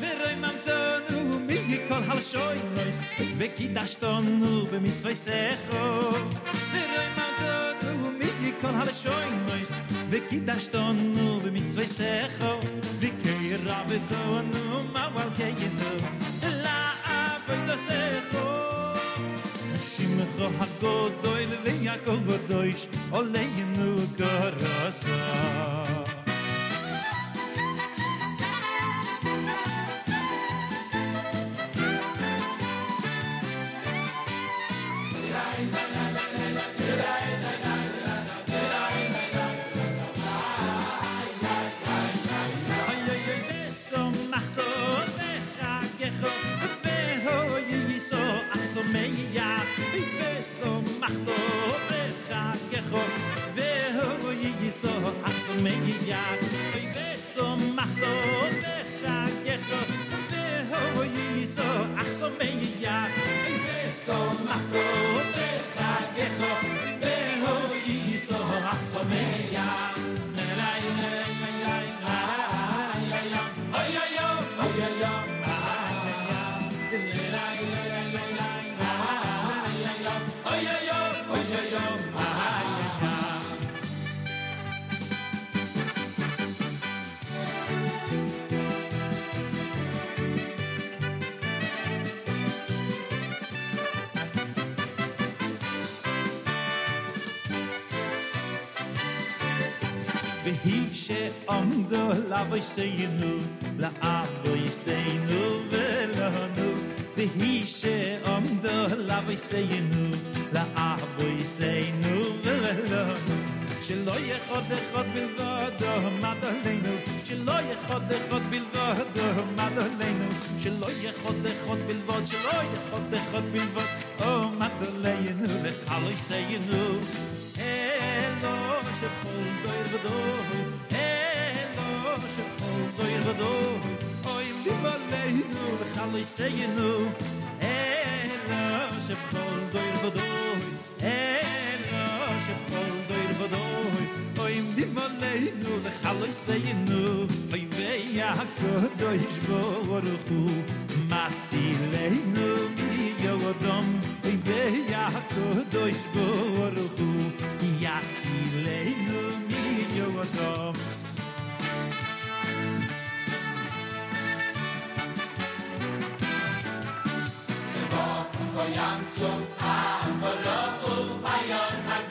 ורוי ממתונו מי כל הלשוי נויס וקידשתונו במצווי סכו ורוי ממתונו מי כל הלשוי נויס וקידשתונו במצווי סכו וקיירה ותונו מawal קיינו זיי shimcho שימ מחאגוד דוי לוי יעקב גודוי, אולי veho yiso aso meya i beso machto becha gecho veho yiso aso meya i beso machto becha gecho veho yiso aso meya la שעמדו לבוי סיינו, לאבוי סיינו ולנו. והיא שעמדו לבוי סיינו, לאבוי סיינו ולנו. שלא יחוד אחד בלבדו עמד עלינו, שלא יחוד אחד בלבדו עמד עלינו, שלא יחוד אחד בלבד, שלא יחוד אחד בלבד עמד עלינו, וחלוי סיינו. אלו שבכל דויר ודוי, אלו שבכל דויר ודוי, אוי ליב עלינו וחלוי סיינו, אלו שבכל דויר ודוי, אלו שבכל דויר ודוי, אוי ליב עלינו וחלוי סיינו, אוי ויעקדוש ברוך הוא, מצילנו מיודום, אוי ויעקדוש ברוך Koreansk, aan verloop, Bayern,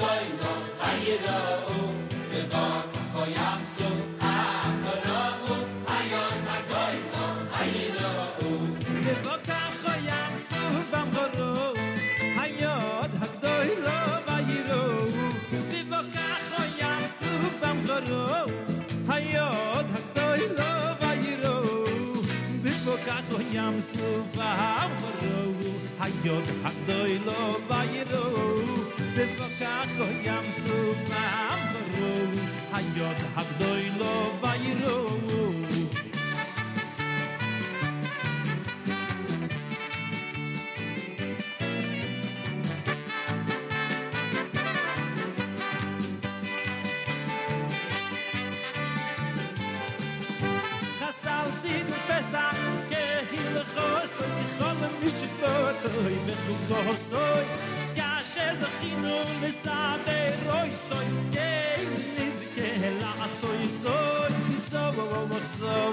lo yam su nam zaro hayod habdoy lo vayro Chasal zin pesach kehil chosoy Chol mishkotoy es a khinul mesade roch soll gein niske la a soll soll so wa wa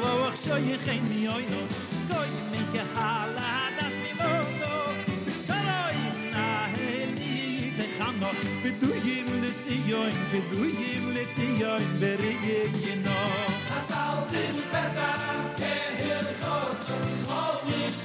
wa wa khoy khay khay nioy day mit ge hala das mi mo so lei na he ni de khammer bin du hebenet sie yo bin du hebenet sie yo ich werre je genau das aus ist besser ken hier tros ich hoff ich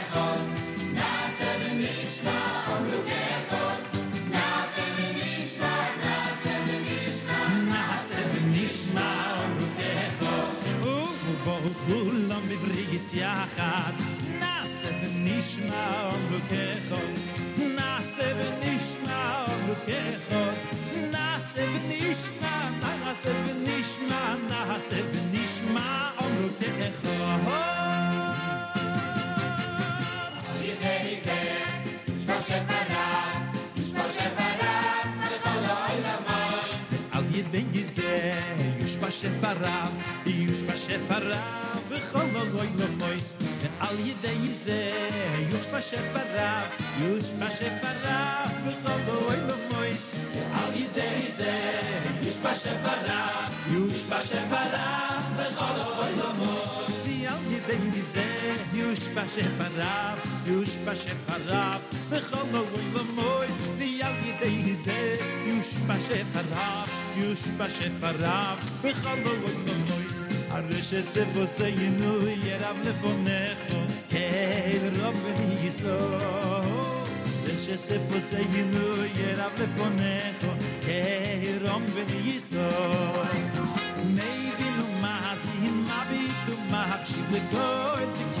בבריס יחד נעשה ונשמע אמרוככו נעשה ונשמע אמרוככו נעשה ונשמע נעשה ונשמע נעשה ונשמע אמרוככו ידי זה, שמו שפרה, shefarav i yush ba shefarav ve khol loy lo moys ke al yede ize yush ba shefarav yush ba shefarav ve khol loy lo moys ke al yede יש פשף הרב, יש פשף הרב, בכל נורוי למויש, ויאל ידי זה, יש פשף הרב, יש פשף הרב, בכל נורוי למויש, הרי שזה בו זה ינוי, ירב לפונך, כאל רוב וניסו. הרי שזה בו זה ינוי, ירב לפונך, כאל רוב וניסו. Maybe no mahasim, maybe no mahakshim, we go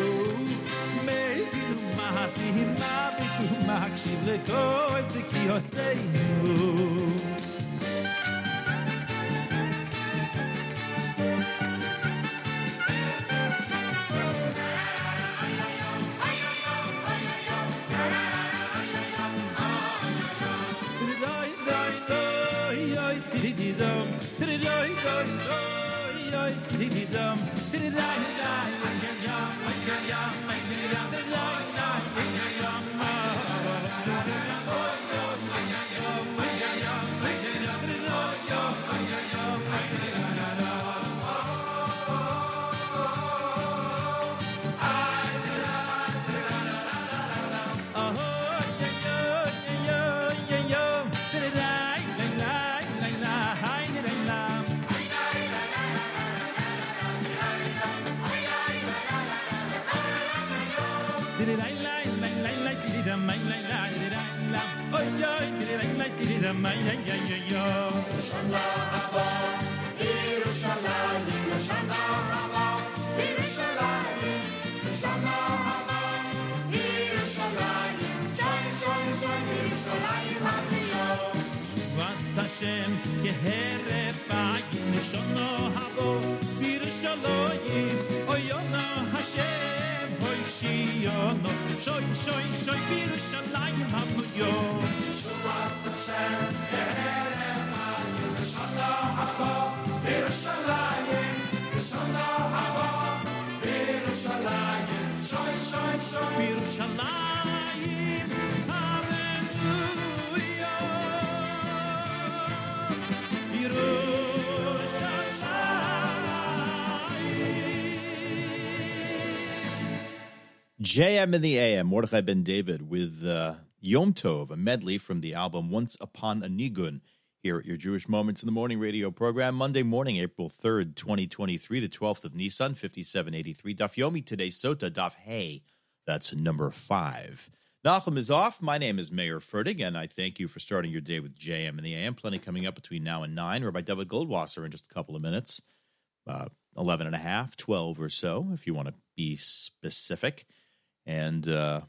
mazin mabitu makshib lekoy tikiyosenu shiono shoy shoy shoy bir shalayim JM in the AM, Mordechai Ben David with uh, Yom Tov, a medley from the album Once Upon a Nigun, here at your Jewish Moments in the Morning radio program, Monday morning, April 3rd, 2023, the 12th of Nisan, 5783. Daf Yomi today, Sota Daf Hey, that's number five. Nachum is off. My name is Mayer Fertig, and I thank you for starting your day with JM in the AM. Plenty coming up between now and 9. Rabbi David Goldwasser in just a couple of minutes. Uh, 11 and a half, 12 or so, if you want to be specific. And uh,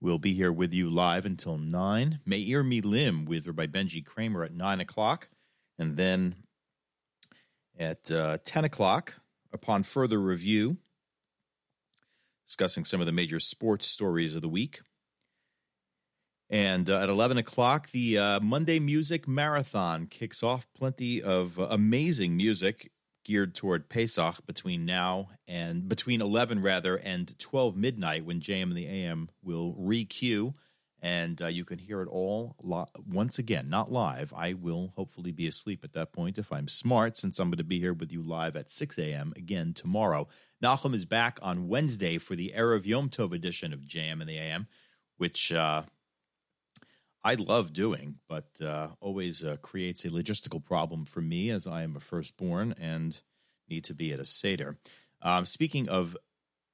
we'll be here with you live until 9. Meir Milim with Rabbi Benji Kramer at 9 o'clock. And then at uh, 10 o'clock, upon further review, discussing some of the major sports stories of the week. And uh, at 11 o'clock, the uh, Monday Music Marathon kicks off. Plenty of uh, amazing music geared toward Pesach between now and between 11 rather and 12 midnight when JM and the AM will re-queue and uh, you can hear it all li- once again, not live. I will hopefully be asleep at that point if I'm smart, since I'm going to be here with you live at 6 a.m. again tomorrow. Nachum is back on Wednesday for the Erev Yom Tov edition of JM and the AM, which uh, I love doing, but uh, always uh, creates a logistical problem for me as I am a firstborn and need to be at a Seder. Um, speaking of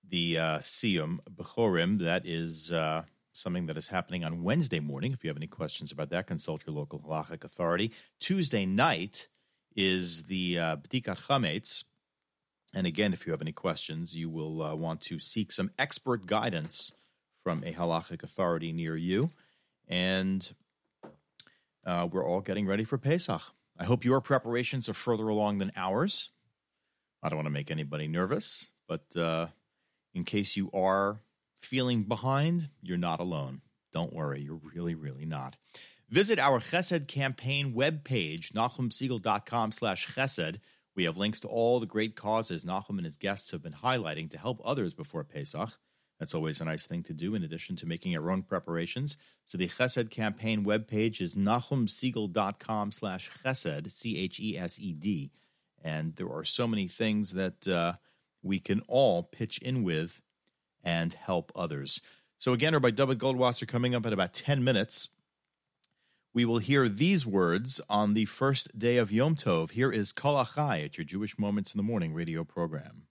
the uh, Siyum Bechorim, that is uh, something that is happening on Wednesday morning. If you have any questions about that, consult your local halachic authority. Tuesday night is the uh, B'dikat Chametz. And again, if you have any questions, you will uh, want to seek some expert guidance from a halachic authority near you. And uh, we're all getting ready for Pesach. I hope your preparations are further along than ours. I don't want to make anybody nervous, but uh, in case you are feeling behind, you're not alone. Don't worry, you're really, really not. Visit our Chesed campaign webpage, nachumsegal.com slash chesed. We have links to all the great causes Nachum and his guests have been highlighting to help others before Pesach. That's always a nice thing to do in addition to making our own preparations. So the Chesed campaign webpage is nachumsegal.com slash chesed, C-H-E-S-E-D. And there are so many things that uh, we can all pitch in with and help others. So again, Rabbi David Goldwasser coming up in about 10 minutes. We will hear these words on the first day of Yom Tov. Here is Kol Achai at your Jewish Moments in the Morning radio program.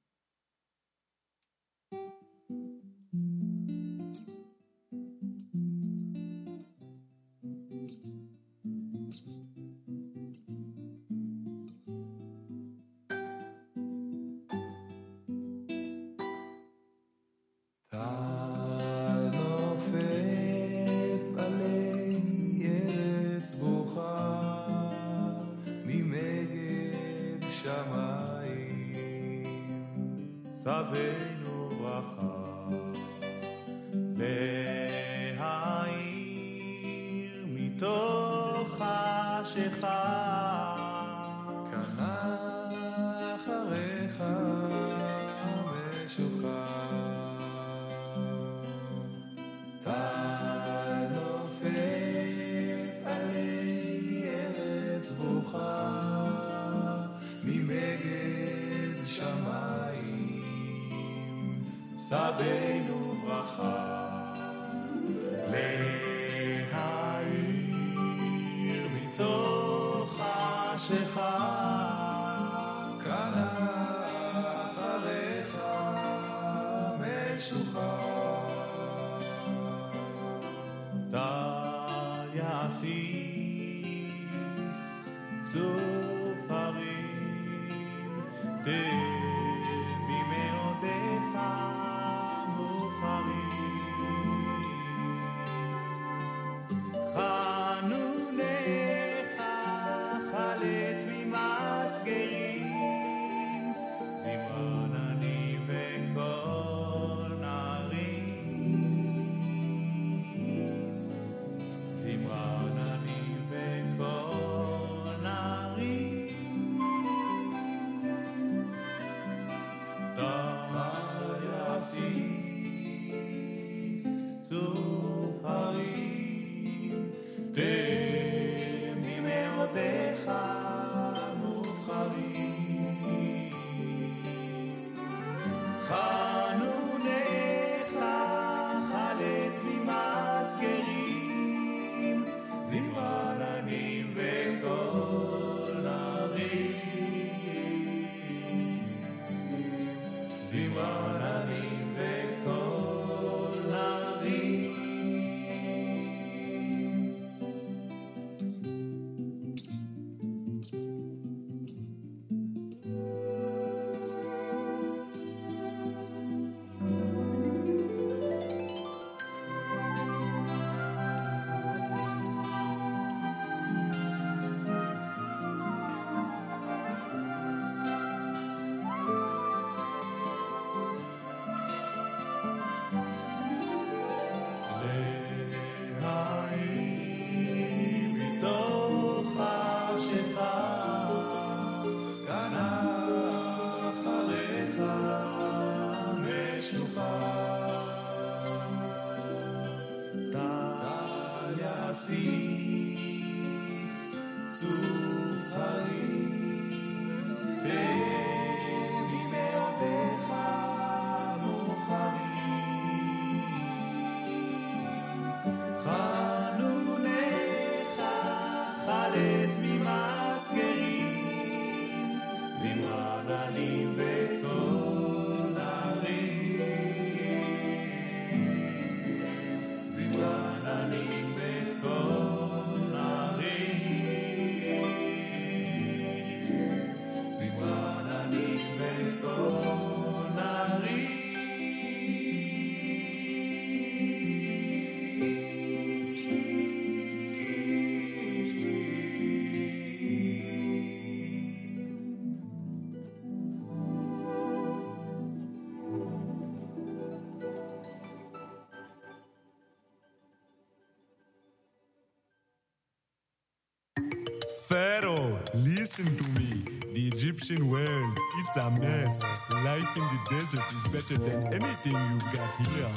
It's a mess. Life in the desert is better than anything you've got here.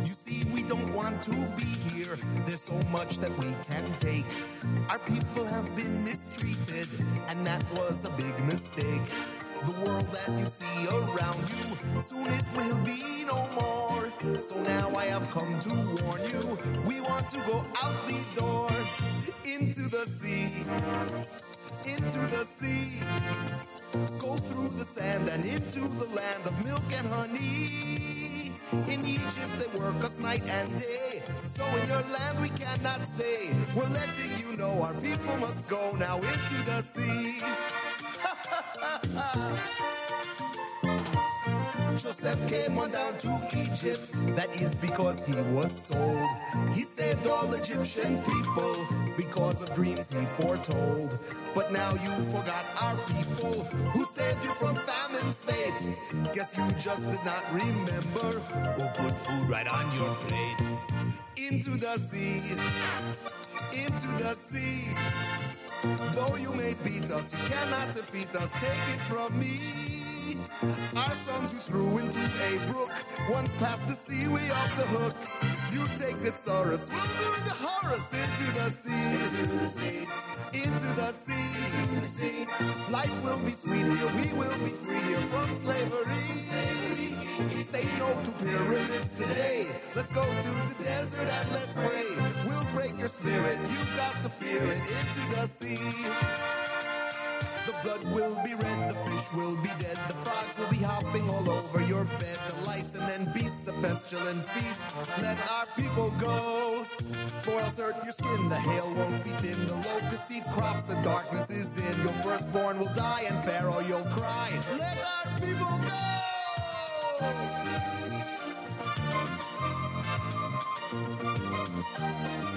You see, we don't want to be here. There's so much that we can take. Our people have been mistreated, and that was a big mistake. The world that you see around you, soon it will be no more. So now I have come to warn you. We want to go out the door into the sea, into the sea. Go through the sand and into the land of milk and honey. In Egypt they work us night and day. So in your land we cannot stay. We're letting you know our people must go now into the sea. Joseph came on down to Egypt. That is because he was sold. He saved all Egyptian people because of dreams he foretold. But now you forgot our people who saved you from famine's fate. Guess you just did not remember who put food right on your plate. Into the sea, into the sea. Though you may beat us, you cannot defeat us. Take it from me. Our songs you threw into a brook. Once past the sea, we off the hook. You take the Saurus, we'll do the Horus into the sea. Into the sea. Into the sea. Into the sea. Life will be sweet here. We will be free here from slavery. Say no to pyramids today. Let's go to the desert and let's pray. We'll break your spirit. You've got to fear it into the sea. The blood will be red, the fish will be dead, the frogs will be hopping all over your bed, the lice and then beasts, a pestilent feast. Let our people go. For else hurt your skin, the hail won't be thin, the locust eat crops, the darkness is in. Your firstborn will die, and Pharaoh you'll cry. Let our people into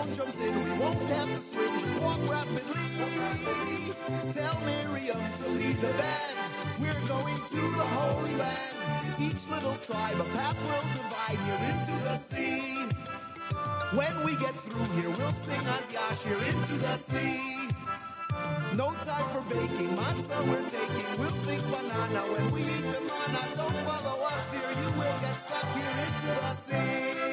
Our jumps in, we won't have to swim, just walk rapidly. Tell Miriam to lead the band. We're going to the Holy Land. Each little tribe, a path will divide here into the sea. When we get through here, we'll sing Az Yashir here into the sea. No time for baking, matzah we're taking. We'll think banana when we eat the manna. Don't follow us here, you will get stuck here into the sea.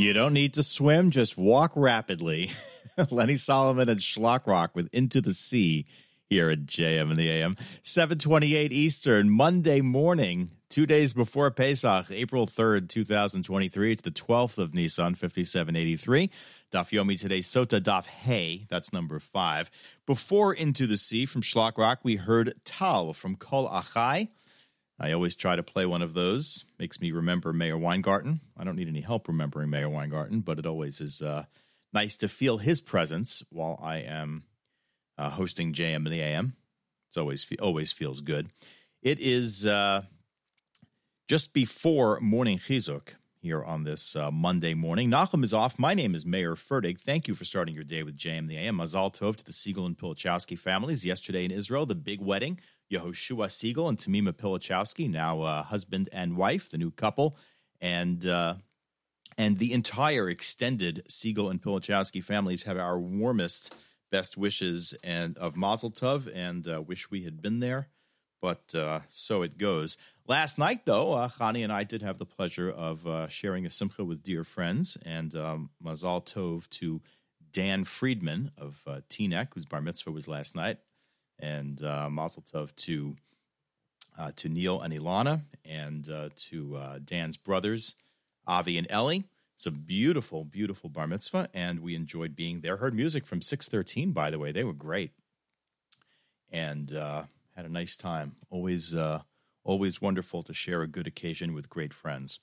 You don't need to swim, just walk rapidly. Lenny Solomon and Schlock Rock with Into the Sea here at JM and the AM. 728 Eastern, Monday morning, two days before Pesach, April 3rd, 2023. It's the 12th of Nissan, 5783. Daf Yomi today, Sota Daf Hey, that's number five. Before Into the Sea from Schlock Rock, we heard Tal from Kol Achai. I always try to play one of those. Makes me remember Mayor Weingarten. I don't need any help remembering Mayor Weingarten, but it always is uh, nice to feel his presence while I am uh, hosting JM and the AM. It's always always feels good. It is uh, just before morning chizuk here on this uh, Monday morning. Nachum is off. My name is Mayer Fertig. Thank you for starting your day with JM the AM. Mazal Tov to the Segal and Pilichowski families. Yesterday in Israel, the big wedding. Yehoshua Segal and Tamima Pilichowski, now uh, husband and wife, the new couple, and uh, and the entire extended Segal and Pilichowski families have our warmest, best wishes and of Mazel Tov, and uh, wish we had been there. But uh, so it goes. Last night, though, uh, Chani and I did have the pleasure of uh, sharing a simcha with dear friends, and um, Mazal Tov to Dan Friedman of uh, Teaneck, whose bar mitzvah was last night, and uh, Mazel Tov to uh, to Neil and Ilana, and uh, to uh, Dan's brothers, Avi and Ellie. It's a beautiful, beautiful bar mitzvah, and we enjoyed being there. Heard music from six thirteen, by the way. They were great, and uh, had a nice time. Always, uh, always wonderful to share a good occasion with great friends.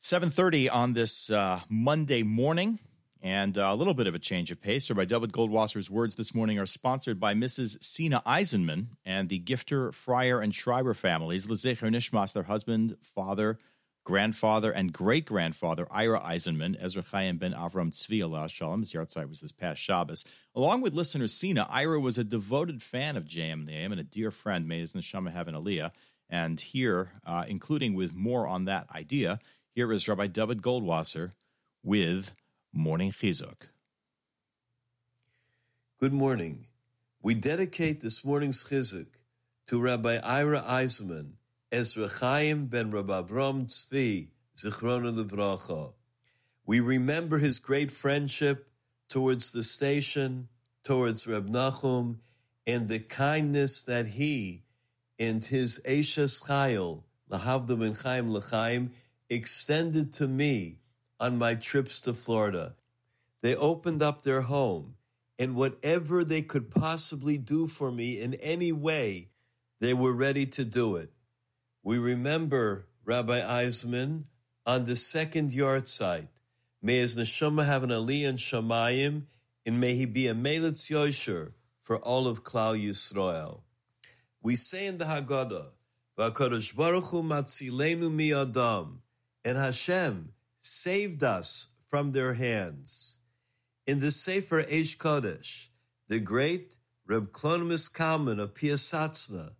Seven thirty on this Monday morning. And uh, a little bit of a change of pace. Rabbi David Goldwasser's words this morning are sponsored by Mrs. Sina Eisenman and the Gifter, Fryer, and Schreiber families. Lezecher Nishmas, their husband, father, grandfather, and great grandfather, Ira Eisenman, Ezra Chaim ben Avram Tzvi Allah Shalom. His yahrzeit was this past Shabbos. Along with listener Sina, Ira was a devoted fan of JM and the AM and a dear friend. May his neshama have an aliyah. And here, uh, including with more on that idea, here is Rabbi David Goldwasser with Morning Chizuk. Good morning. We dedicate this morning's chizuk to Rabbi Ira Eisenman, Ezra Chaim ben Rabbi Tzvi, Zichrona Livracha. We remember his great friendship towards the station, towards Reb Nachum, and the kindness that he and his Eshes Chayil, Lahavda ben Chaim L'Chaim, extended to me on my trips to Florida. They opened up their home, and whatever they could possibly do for me in any way, they were ready to do it. We remember Rabbi Eisman on the second yahrzeit. May his neshama have an aliyah in Shamayim, and may he be a melitz yosher for all of Klal Yisrael. We say in the Haggadah, "V'Hakadosh Baruch Hu matzilenu mi adam," and Hashem saved us from their hands. In the Sefer Eish Kodesh, the great Reb Klonimus Kalman of Piasatzna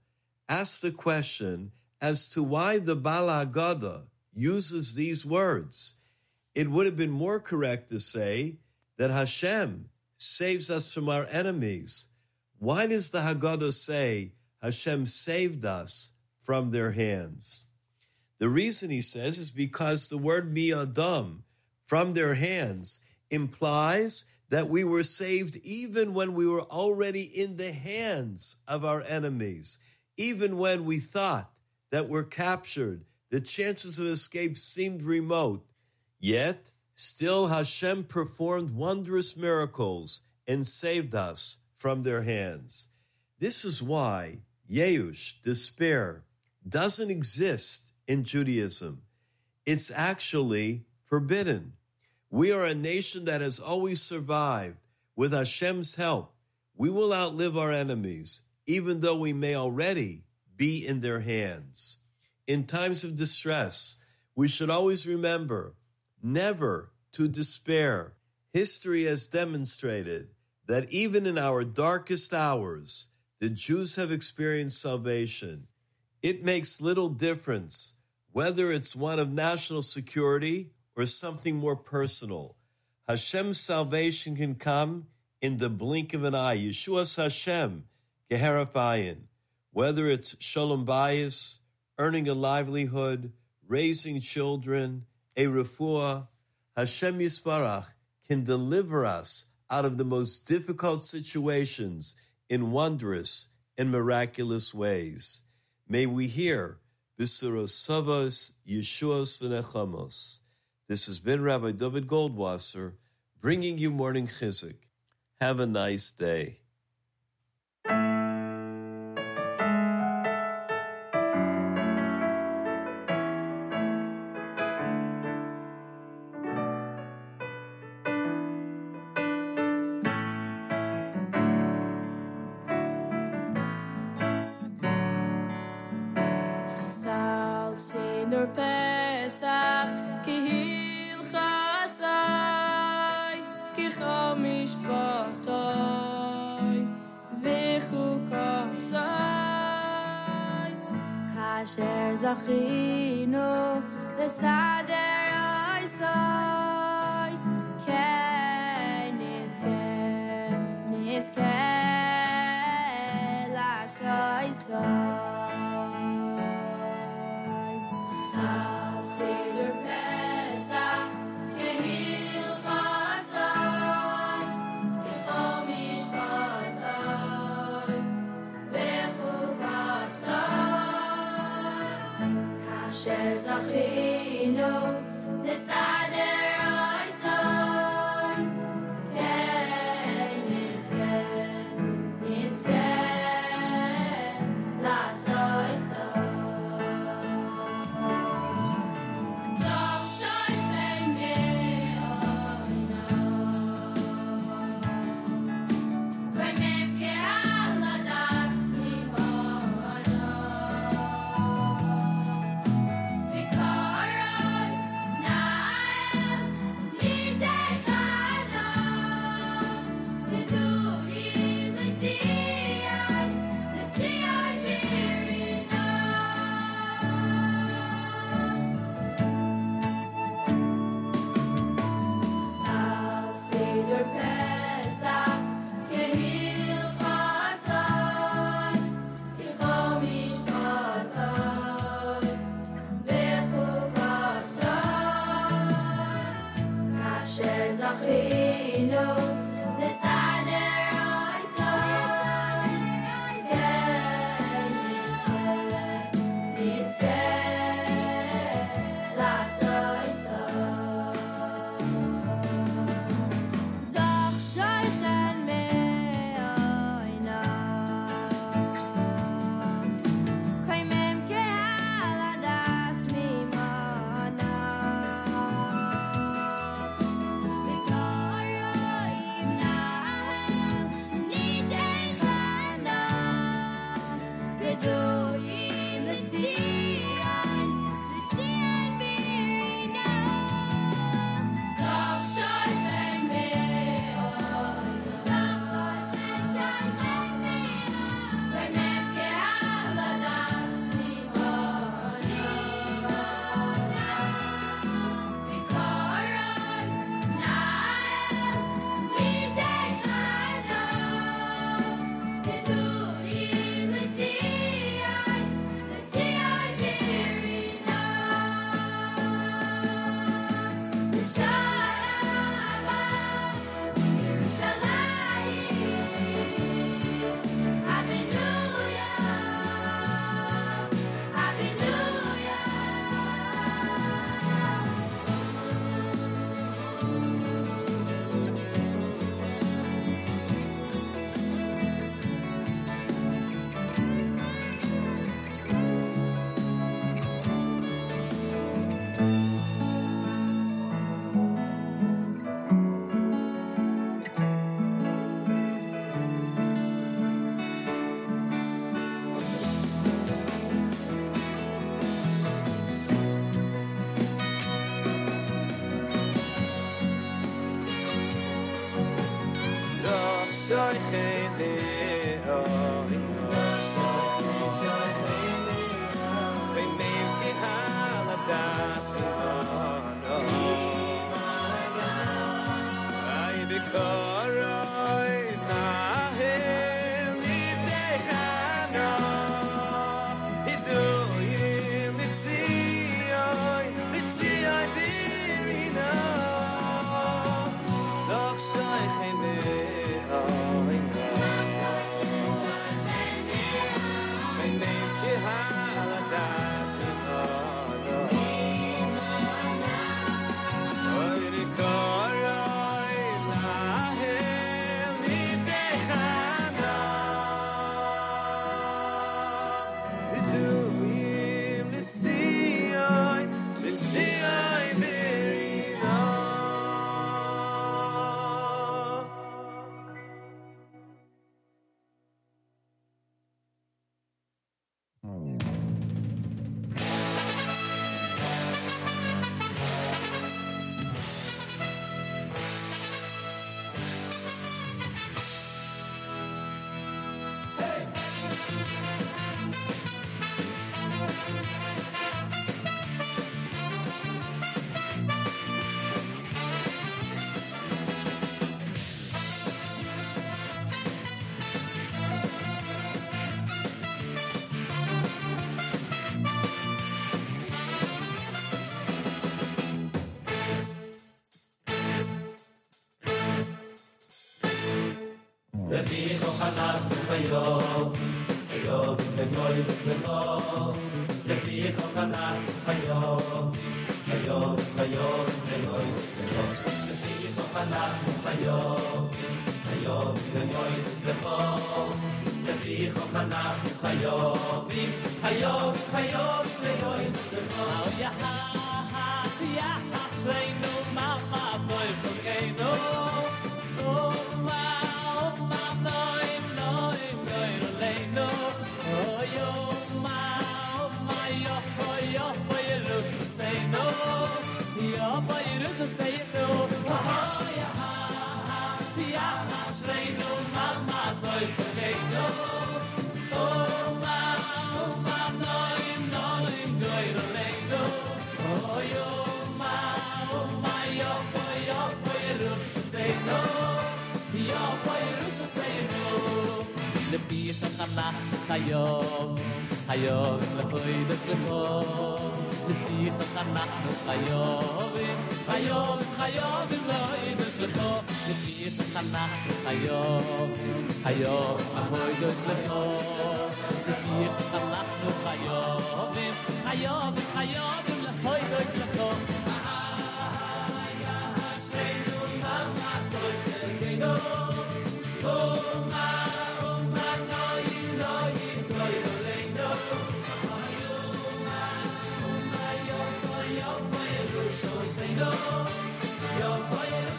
asked the question as to why the Baal Haggadah uses these words. It would have been more correct to say that Hashem saves us from our enemies. Why does the Haggadah say Hashem saved us from their hands? The reason he says is because the word mi adam, from their hands, implies that we were saved even when we were already in the hands of our enemies, even when we thought that we're captured, the chances of escape seemed remote. Yet, still Hashem performed wondrous miracles and saved us from their hands. This is why Yeush, despair, doesn't exist in Judaism. It's actually forbidden. We are a nation that has always survived. With Hashem's help, we will outlive our enemies, even though we may already be in their hands. In times of distress, we should always remember never to despair. History has demonstrated that even in our darkest hours, the Jews have experienced salvation. It makes little difference whether it's one of national security or something more personal. Hashem's salvation can come in the blink of an eye. Yeshua's Hashem, Geherafayin. Whether it's Shalom Bayis, earning a livelihood, raising children, a refuah, Hashem Yisbarach can deliver us out of the most difficult situations in wondrous and miraculous ways. May we hear Bisuros Savos Yeshuos V'nechamos. This has been Rabbi David Goldwasser bringing you Morning Chizuk. Have a nice day.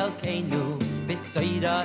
v'sehin chelkeinu b'soira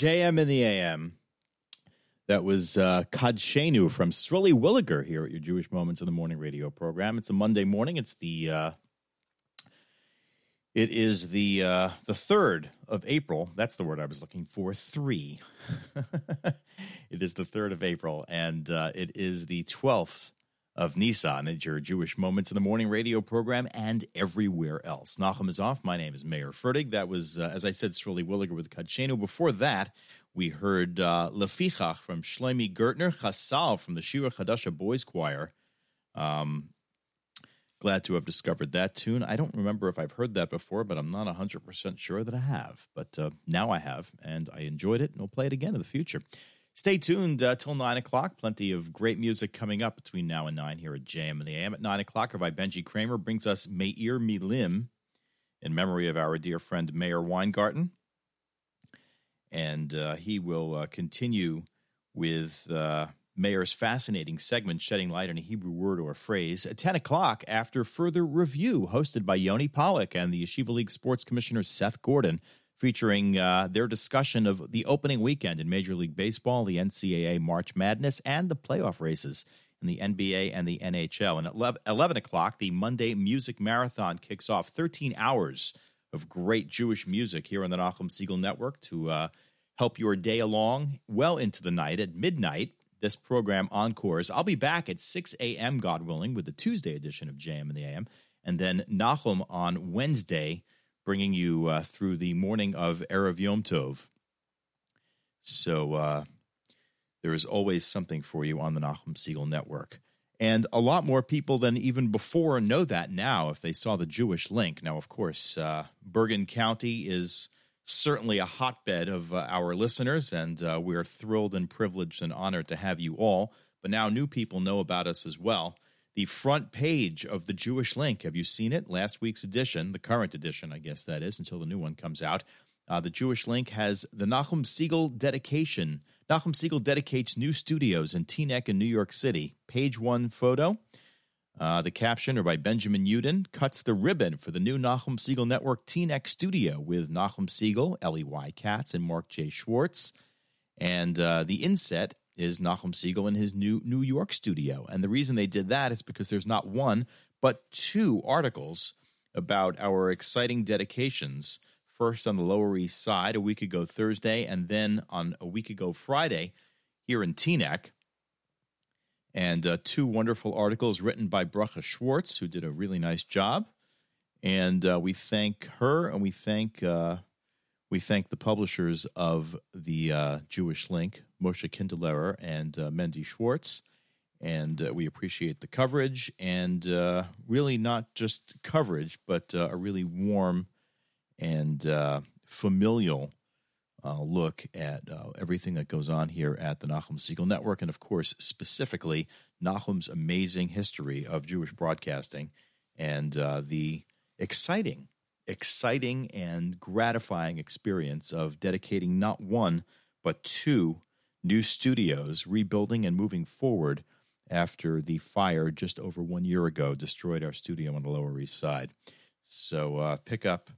JM in the AM. That was uh, Kadshenu from Sruly Williger here at your Jewish Moments in the Morning radio program. It's a Monday morning. It's the uh, it is the uh, the third of April. That's the word I was looking for. Three. it is the third of April, and uh, it is the twelfth of Nissan It's your Jewish Moments in the Morning radio program and everywhere else. Nachum is off. My name is Mayer Fertig. That was, uh, as I said, Sruly Williger with Kadshenu. Before that, we heard uh, Lefichach from Shlomi Gertner, Chasal from the Shira Chadasha Boys Choir. Um, glad to have discovered that tune. I don't remember if I've heard that before, but I'm not 100% sure that I have. But uh, now I have, and I enjoyed it, and we'll play it again in the future. Stay tuned uh, till 9 o'clock. Plenty of great music coming up between now and 9 here at JM and the AM. At 9 o'clock, Rabbi Benji Kramer brings us Meir Milim in memory of our dear friend Mayor Weingarten. And uh, he will uh, continue with uh, Mayor's fascinating segment, Shedding Light on a Hebrew Word or Phrase. At 10 o'clock, after further review, hosted by Yoni Pollock and the Yeshiva League Sports Commissioner Seth Gordon, featuring uh, their discussion of the opening weekend in Major League Baseball, the NCAA March Madness, and the playoff races in the NBA and the NHL. And at 11 11 o'clock, the Monday Music Marathon kicks off 13 hours of great Jewish music here on the Nachum Segal Network to uh, help your day along well into the night. At midnight, this program encores. I'll be back at 6 a.m., God willing, with the Tuesday edition of JM in the AM. And then Nachum on Wednesday, bringing you uh, through the morning of Erev Yom Tov. So uh, there is always something for you on the Nachum Segal Network. And a lot more people than even before know that now if they saw the Jewish link. Now, of course, uh, Bergen County is certainly a hotbed of uh, our listeners, and uh, we're thrilled and privileged and honored to have you all. But now new people know about us as well. The front page of the Jewish Link. Have you seen it? Last week's edition, the current edition, I guess that is, until the new one comes out. Uh, the Jewish Link has the Nachum Segal dedication. Nachum Segal dedicates new studios in Teaneck in New York City. Page one photo. Uh, the caption are by Benjamin Uden, cuts the ribbon for the new Nachum Segal Network Teaneck studio with Nachum Segal, Ellie Y. Katz, and Mark J. Schwartz. And uh, the inset is Nachum Segal in his new New York studio. And the reason they did that is because there's not one, but two articles about our exciting dedications. First on the Lower East Side a week ago Thursday, and then on a week ago Friday here in Teaneck and uh, two wonderful articles written by Bracha Schwartz, who did a really nice job. And uh, we thank her, and we thank uh, we thank the publishers of the uh, Jewish Link, Moshe Kinderlehrer and uh, Mendy Schwartz. And uh, we appreciate the coverage, and really not just coverage, but a really warm and familial uh, look at uh, everything that goes on here at the Nachum Segal Network, and of course, specifically Nachum's amazing history of Jewish broadcasting and uh, the exciting, exciting, and gratifying experience of dedicating not one but two new studios, rebuilding and moving forward after the fire just over one year ago destroyed our studio on the Lower East Side. So uh, pick up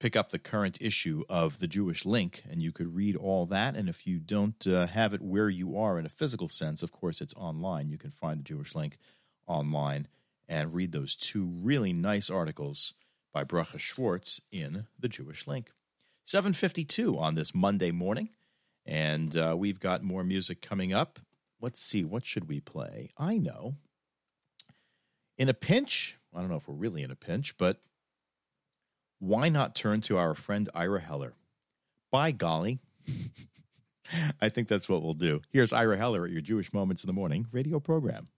pick up the current issue of the Jewish Link, and you could read all that. And if you don't uh, have it where you are in a physical sense, of course, it's online. You can find the Jewish Link online and read those two really nice articles by Bracha Schwartz in the Jewish Link. 752 on this Monday morning, and uh, we've got more music coming up. Let's see, what should we play? I know. In a pinch, I don't know if we're really in a pinch, but why not turn to our friend Ira Heller? By golly. I think that's what we'll do. Here's Ira Heller at your Jewish Moments in the Morning radio program.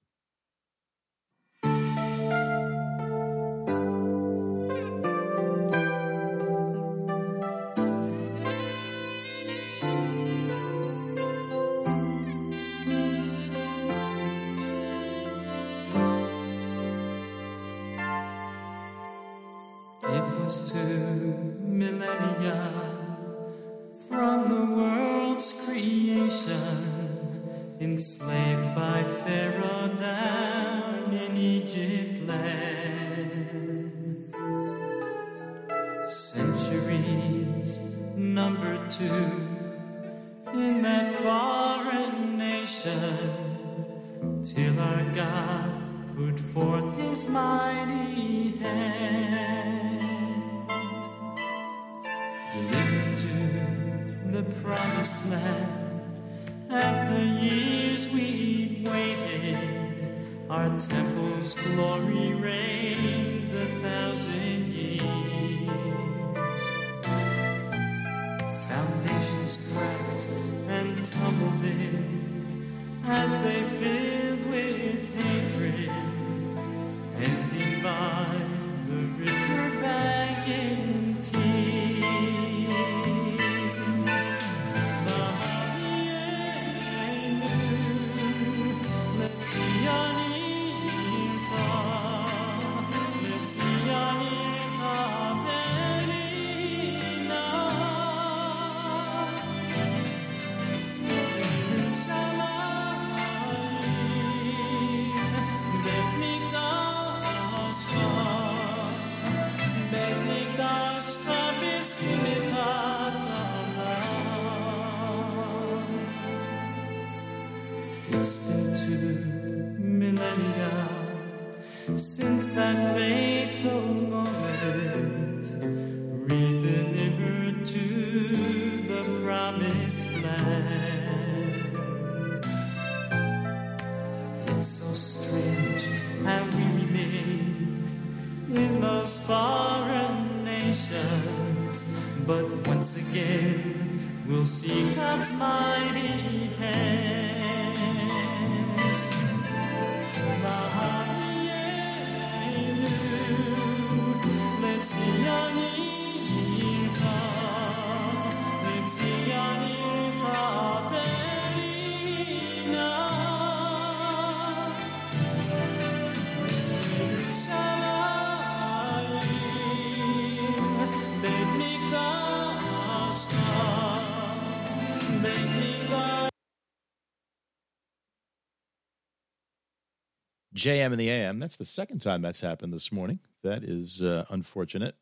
JM and the AM. That's the second time that's happened this morning. That is uh, unfortunate.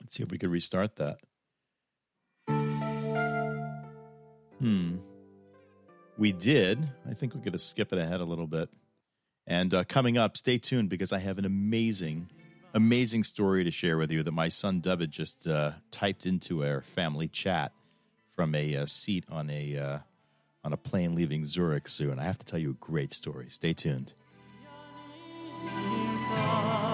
Let's see if we could restart that. Hmm. We did. I think we're going to skip it ahead a little bit. And uh, coming up, stay tuned because I have an amazing, amazing story to share with you that my son David just uh, typed into our family chat from a uh, seat on a uh, on a plane leaving Zurich soon. I have to tell you a great story. Stay tuned. It's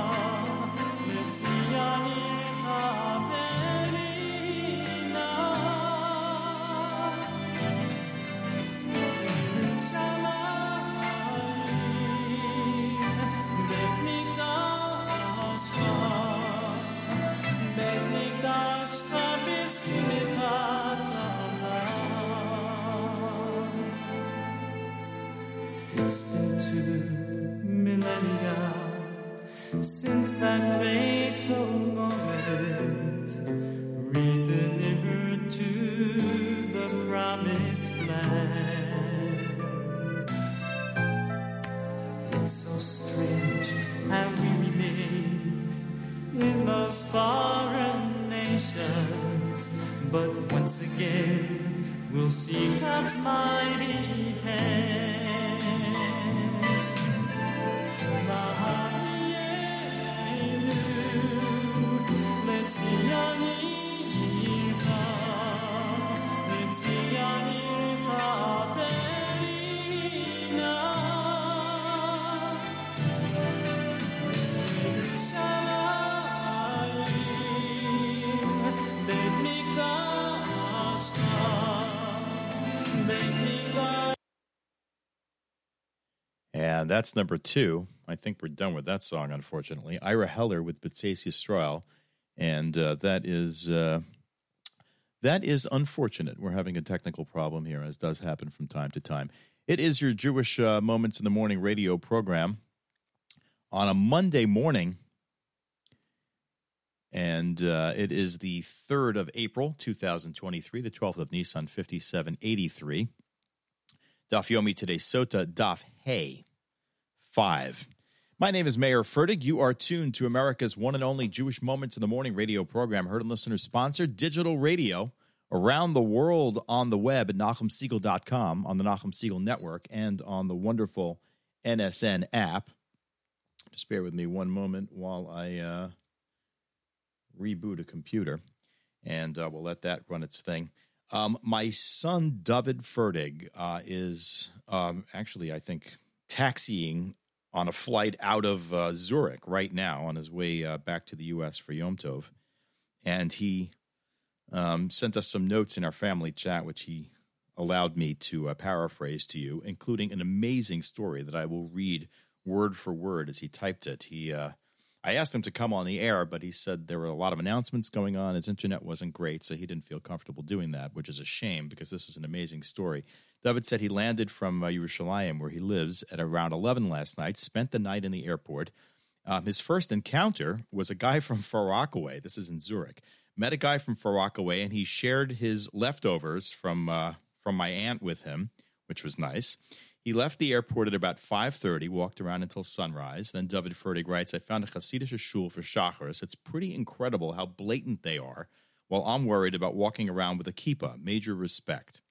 that fateful moment re-delivered to the promised land. It's so strange how we remain in those foreign nations, but once again we'll see God's mighty hand. And that's number two. I think we're done with that song, unfortunately. Ira Heller with Betsasia Stroil. And uh, that is uh, that is unfortunate. We're having a technical problem here, as does happen from time to time. It is your Jewish uh, Moments in the Morning radio program on a Monday morning. And uh, it is the 3rd of April, 2023, the 12th of Nisan, 5783. Daf Yomi today, Sota Daf Hey 5. My name is Mayer Fertig. You are tuned to America's one and only Jewish Moments in the Morning radio program, heard and listener sponsored digital radio around the world on the web at NachumSegal.com, on the Nachum Segal Network, and on the wonderful NSN app. Just bear with me one moment while I uh, reboot a computer, and uh, we'll let that run its thing. Um, my son, David Fertig, uh, is um, actually, I think, taxiing on a flight out of uh, Zurich right now on his way uh, back to the U.S. for Yom Tov. And he um, sent us some notes in our family chat, which he allowed me to uh, paraphrase to you, including an amazing story that I will read word for word as he typed it. He, uh, I asked him to come on the air, but he said there were a lot of announcements going on. His internet wasn't great, so he didn't feel comfortable doing that, which is a shame because this is an amazing story. David said he landed from uh, Yerushalayim, where he lives, at around 11 last night, spent the night in the airport. Um, his first encounter was a guy from Far Rockaway. This is in Zurich. Met a guy from Far Rockaway, and he shared his leftovers from uh, from my aunt with him, which was nice. He left the airport at about 5.30, walked around until sunrise. Then David Fertig writes, I found a Hasidic shul for Shacharis. It's pretty incredible how blatant they are, while I'm worried about walking around with a kippah, major respect.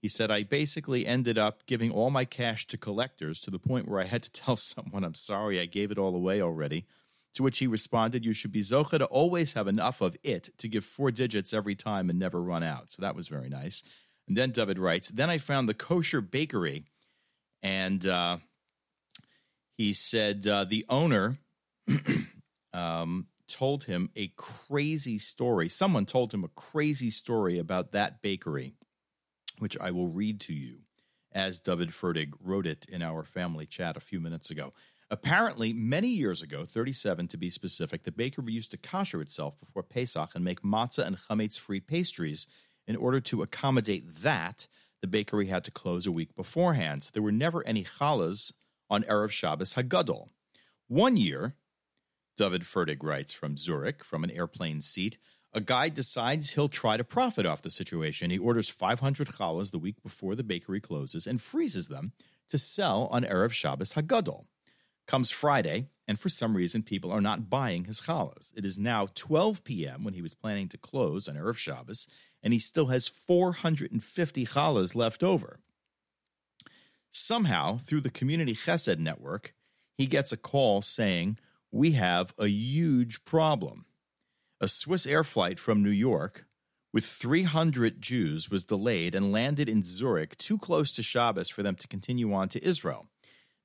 He said, I basically ended up giving all my cash to collectors to the point where I had to tell someone I'm sorry I gave it all away already. To which he responded, You should be zocha to always have enough of it to give four digits every time and never run out. So that was very nice. And then David writes, Then I found the kosher bakery, and uh, he said uh, the owner um, told him a crazy story. Someone told him a crazy story about that bakery which I will read to you as David Fertig wrote it in our family chat a few minutes ago. Apparently, many years ago, 37 to be specific, the bakery used to kosher itself before Pesach and make matzah and chametz free pastries. In order to accommodate that, the bakery had to close a week beforehand. So there were never any challahs on Erev Shabbos Hagadol. One year, David Fertig writes from Zurich, from an airplane seat, a guy decides he'll try to profit off the situation. He orders 500 challahs the week before the bakery closes and freezes them to sell on Erev Shabbos Hagadol. Comes Friday, and for some reason, people are not buying his challahs. It is now 12 p.m. when he was planning to close on Erev Shabbos, and he still has 450 challahs left over. Somehow, through the Community Chesed Network, he gets a call saying, We have a huge problem. A Swiss air flight from New York with 300 Jews was delayed and landed in Zurich too close to Shabbos for them to continue on to Israel.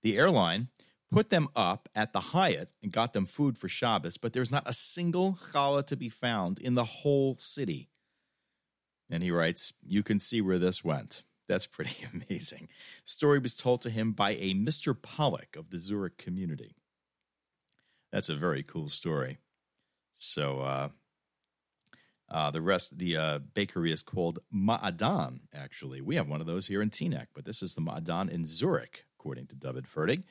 The airline put them up at the Hyatt and got them food for Shabbos, but there's not a single challah to be found in the whole city. And he writes, You can see where this went. That's pretty amazing. Story was told to him by a Mr. Pollock of the Zurich community. That's a very cool story. So, uh, uh, the rest, the uh, bakery is called Ma'adan, actually. We have one of those here in Teaneck, but this is the Ma'adan in Zurich, according to David Fertig.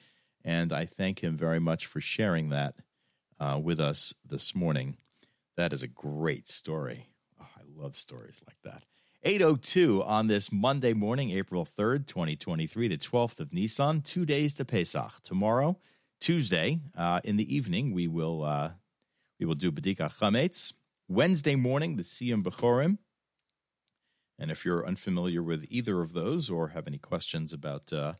And I thank him very much for sharing that uh, with us this morning. That is a great story. Oh, I love stories like that. 802 on this Monday morning, April 3rd, 2023, the 12th of Nisan, two days to Pesach. Tomorrow, Tuesday, uh, in the evening, we will uh, we will do Bedikat Chametz. Wednesday morning, the Siyum Bechorim. And if you're unfamiliar with either of those or have any questions about uh,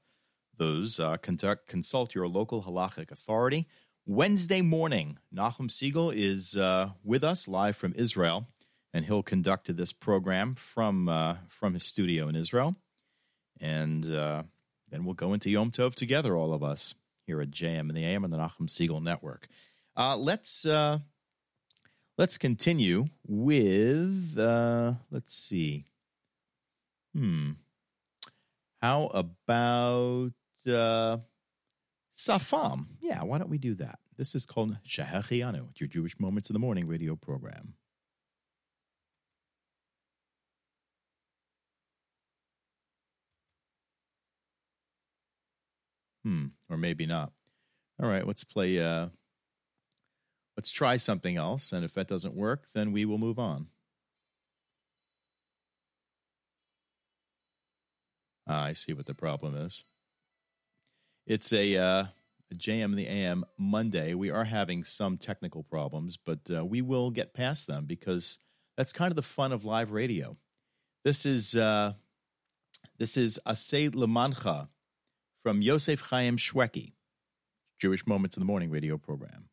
those, uh, conduct, consult your local halachic authority. Wednesday morning, Nachum Segal is uh, with us live from Israel, and he'll conduct this program from uh, from his studio in Israel. And uh, then we'll go into Yom Tov together, all of us here at JM in the AM and the Nachum Segal Network. Uh, let's let's continue with uh, let's see. Hmm. How about uh, Safam? Yeah, why don't we do that? This is called Shehecheyanu. It's your Jewish Moments in the Morning radio program. Hmm, or maybe not. All right, let's play. Uh, let's try something else, and if that doesn't work, then we will move on. Ah, I see what the problem is. It's a, uh, a JM the AM Monday. We are having some technical problems, but uh, we will get past them because that's kind of the fun of live radio. This is uh, this is Asay Lamancha from Yosef Chaim Shwekey, Jewish Moments in the Morning radio program.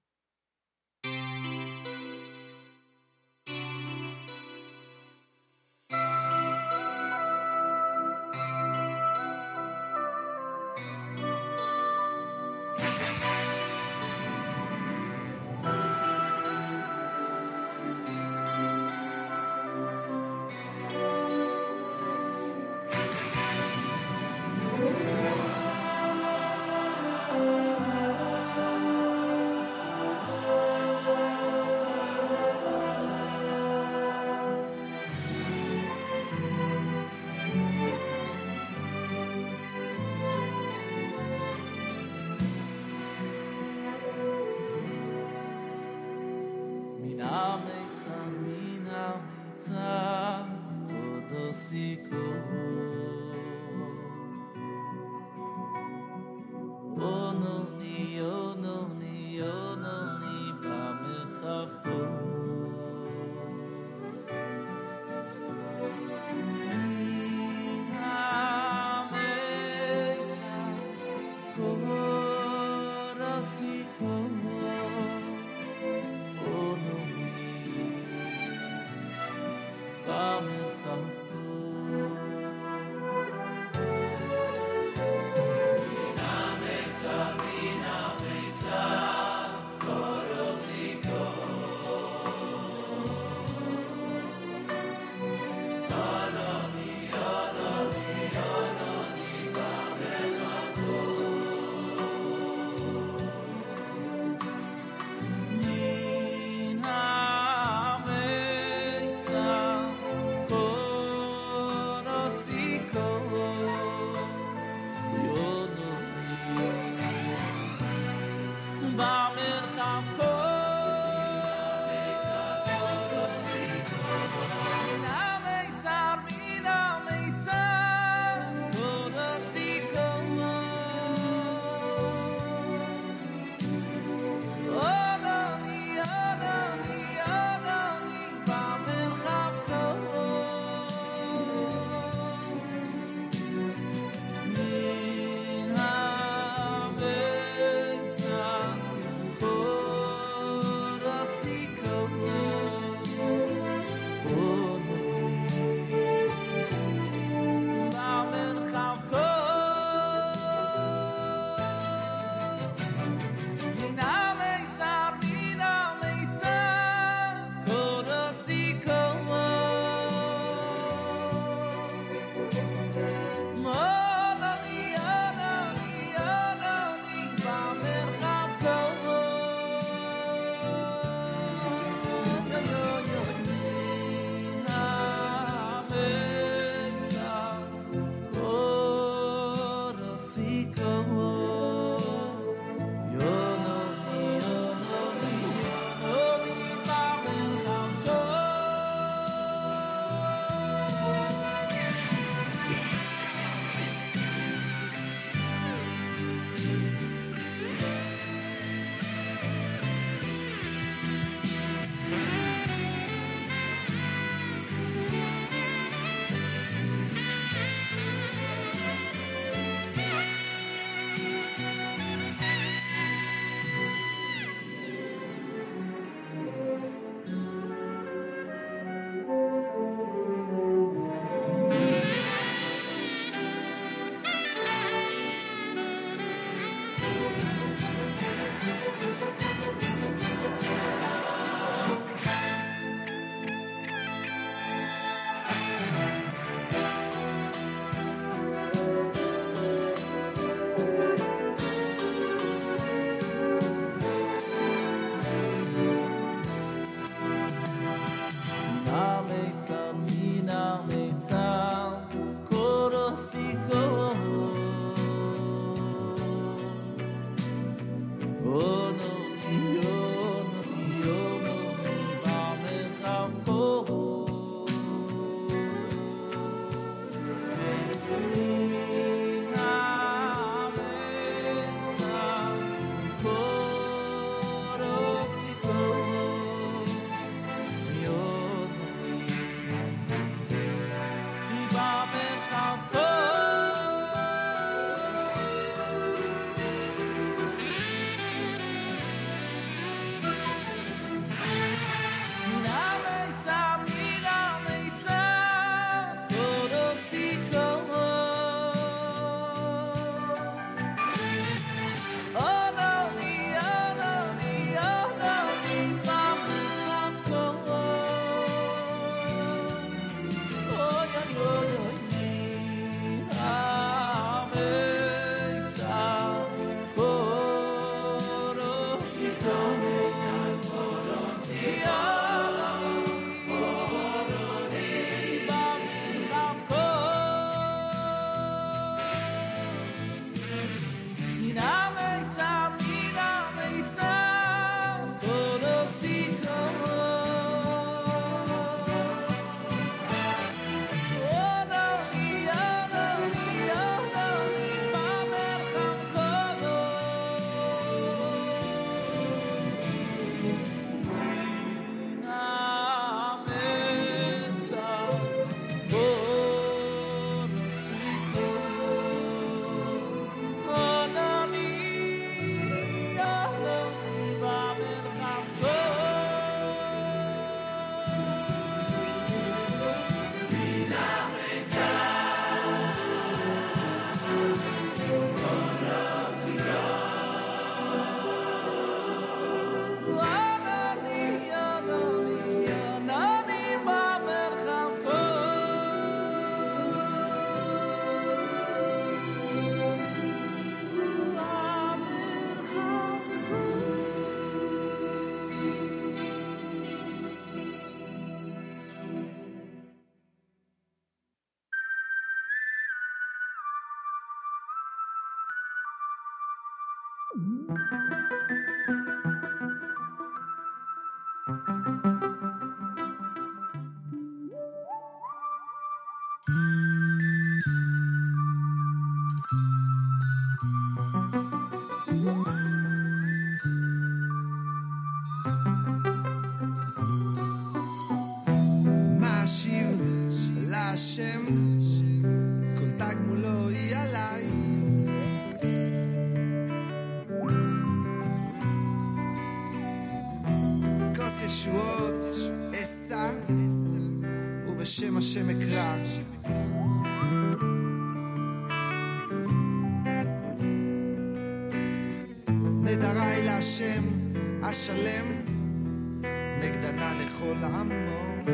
לכל עמו.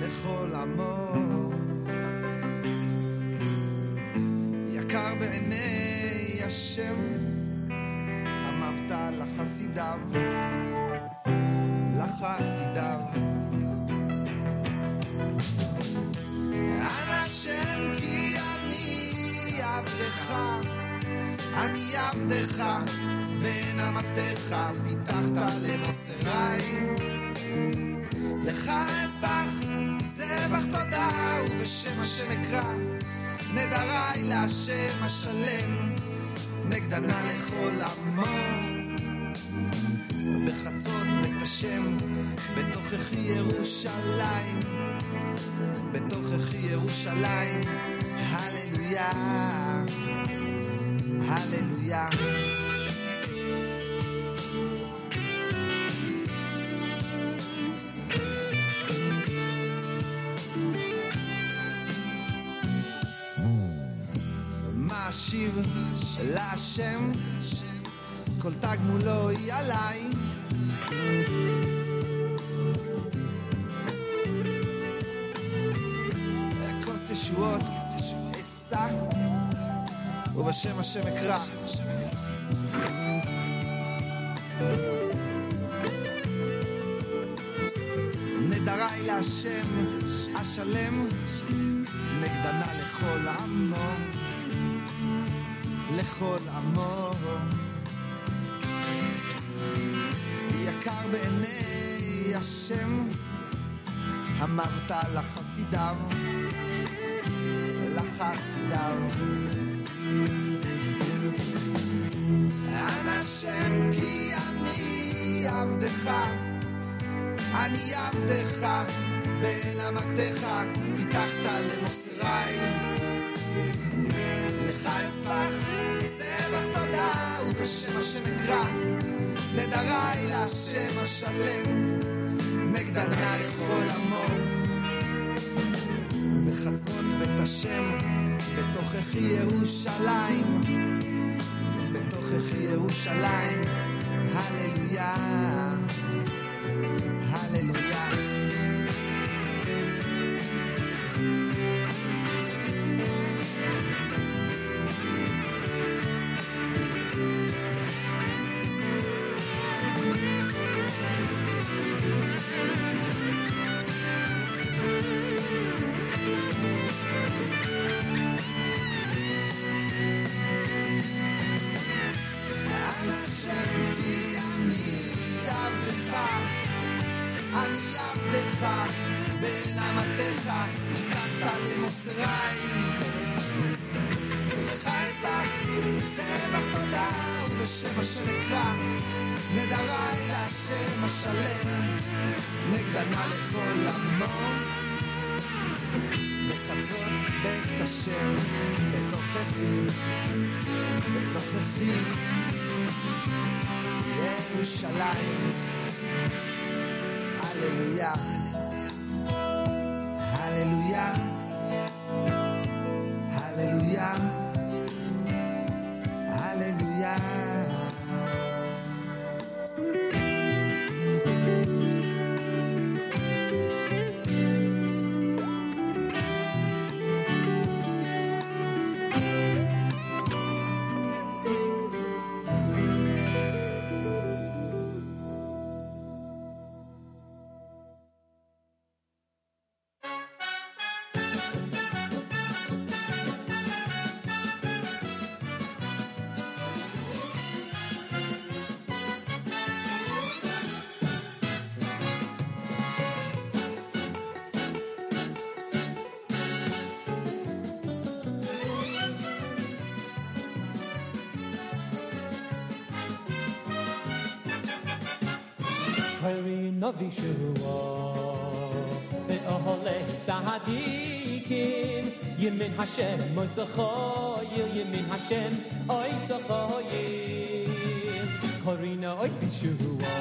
לכל עמו. יקר בעיני השם, אמרת לחסידיו, לחסידיו. אנא השם כי אני עבדך, אני עבדך, בין אמתיך פיתחת למוסריי. לך אסבח זבח תודה ובשם השם אקרא. נדריי להשם השלם נגדנה לכל עמו. בחצות בית השם בתוככי ירושלים. בתוככי ירושלים. הללויה. הללויה מאשיב להשם, כל תג מולו היא עליי. כוס ישועות אשא, ובשם השם אקרא. נדריי להשם אשלם, לכל עמו. יקר בעיני השם, אמרת לחסידיו, לחסידיו. אנא השם כי אני עבדך, אני עבדך, בין אמתיך פיתחת למוסריי. אסבח, זבח תודה, ובשם השם אקרא, נדריי להשם השלם, נגדנה לכל עמו. בחצות בית השם, בתוככי ירושלים, בתוככי ירושלים, הללויה, הללויה. השלם, נגדנה לכל עמו. בחצות בית השם, בתוככי, בתוככי. ירושלים, הללויה, di shuwa be ahale tahadikin yin hashem moza khoye yin hashem ay so korina ay di shuwa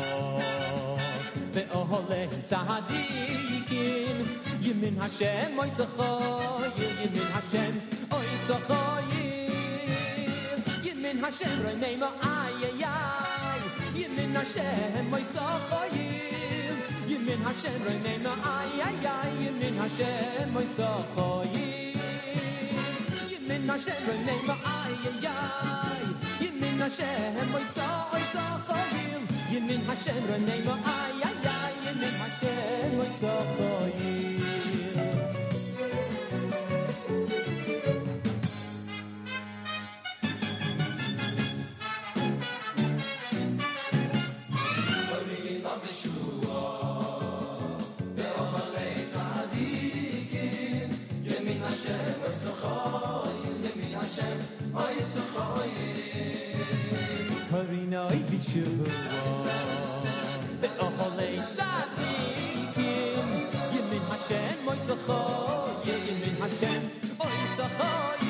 be ahale tahadikin yin hashem moza khoye yin hashem ay. So khoye hashem ray mema ay ay hashem moza khoye min hashem roi me ma ay ay ay min hashem moy so khoy min hashem roi me ma ay ay ay. Min hashem moy so khoy so khoy min hashem roi me ma ay ay ay. Min hashem moy so khoy Hashem. Karina i vishua. Be oholei tzadikim. Hashem, oy sochoy. Yemin Hashem, oy sochoy.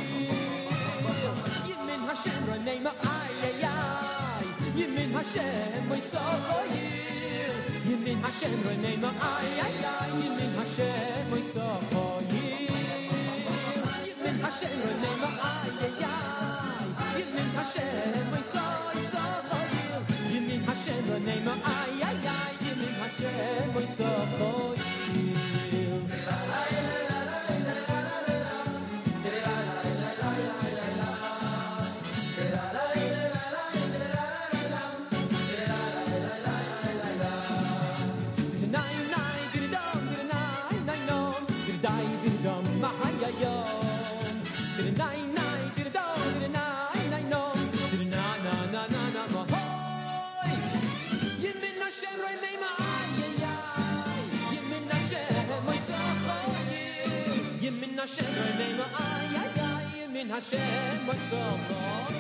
Yemin Hashem, ronei Neima, ay ay. Yemin Hashem, oy sochoy. Yemin Hashem, ronei Neima, ay ay. Yemin Hashem, oy sochoy. Hashem Oy nema ay ay ay Yimim Hashem Oy so y so choyim Yimim Hashem Oy nema ay ay ay Yimim Hashem Oy so choyim Hashem was so good.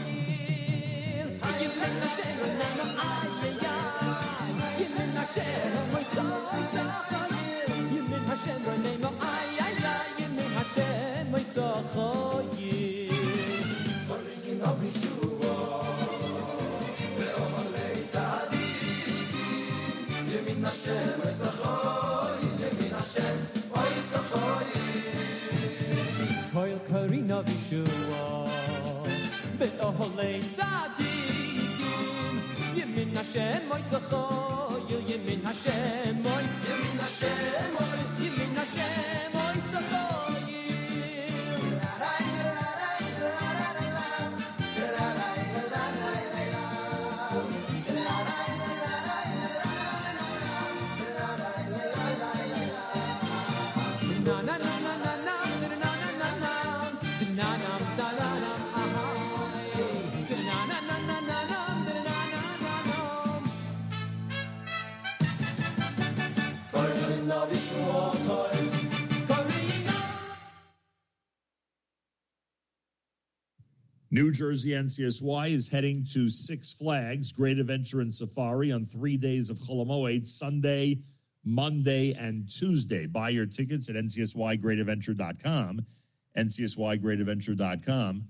I am Hashem and I am Ayah. I Hashem was so good. I Hashem and I am Ayah. I Hashem was so good. I am Hashem was so good. I Hashem was so good. Hashem was. na vi shua be o hole tsadi ye min na she moy so kho ye ye min na she moy ye she moy ye she moy so New Jersey NCSY is heading to Six Flags Great Adventure and Safari on three days of Cholamoid, Sunday, Monday, and Tuesday. Buy your tickets at ncsygreatadventure.com, ncsygreatadventure.com.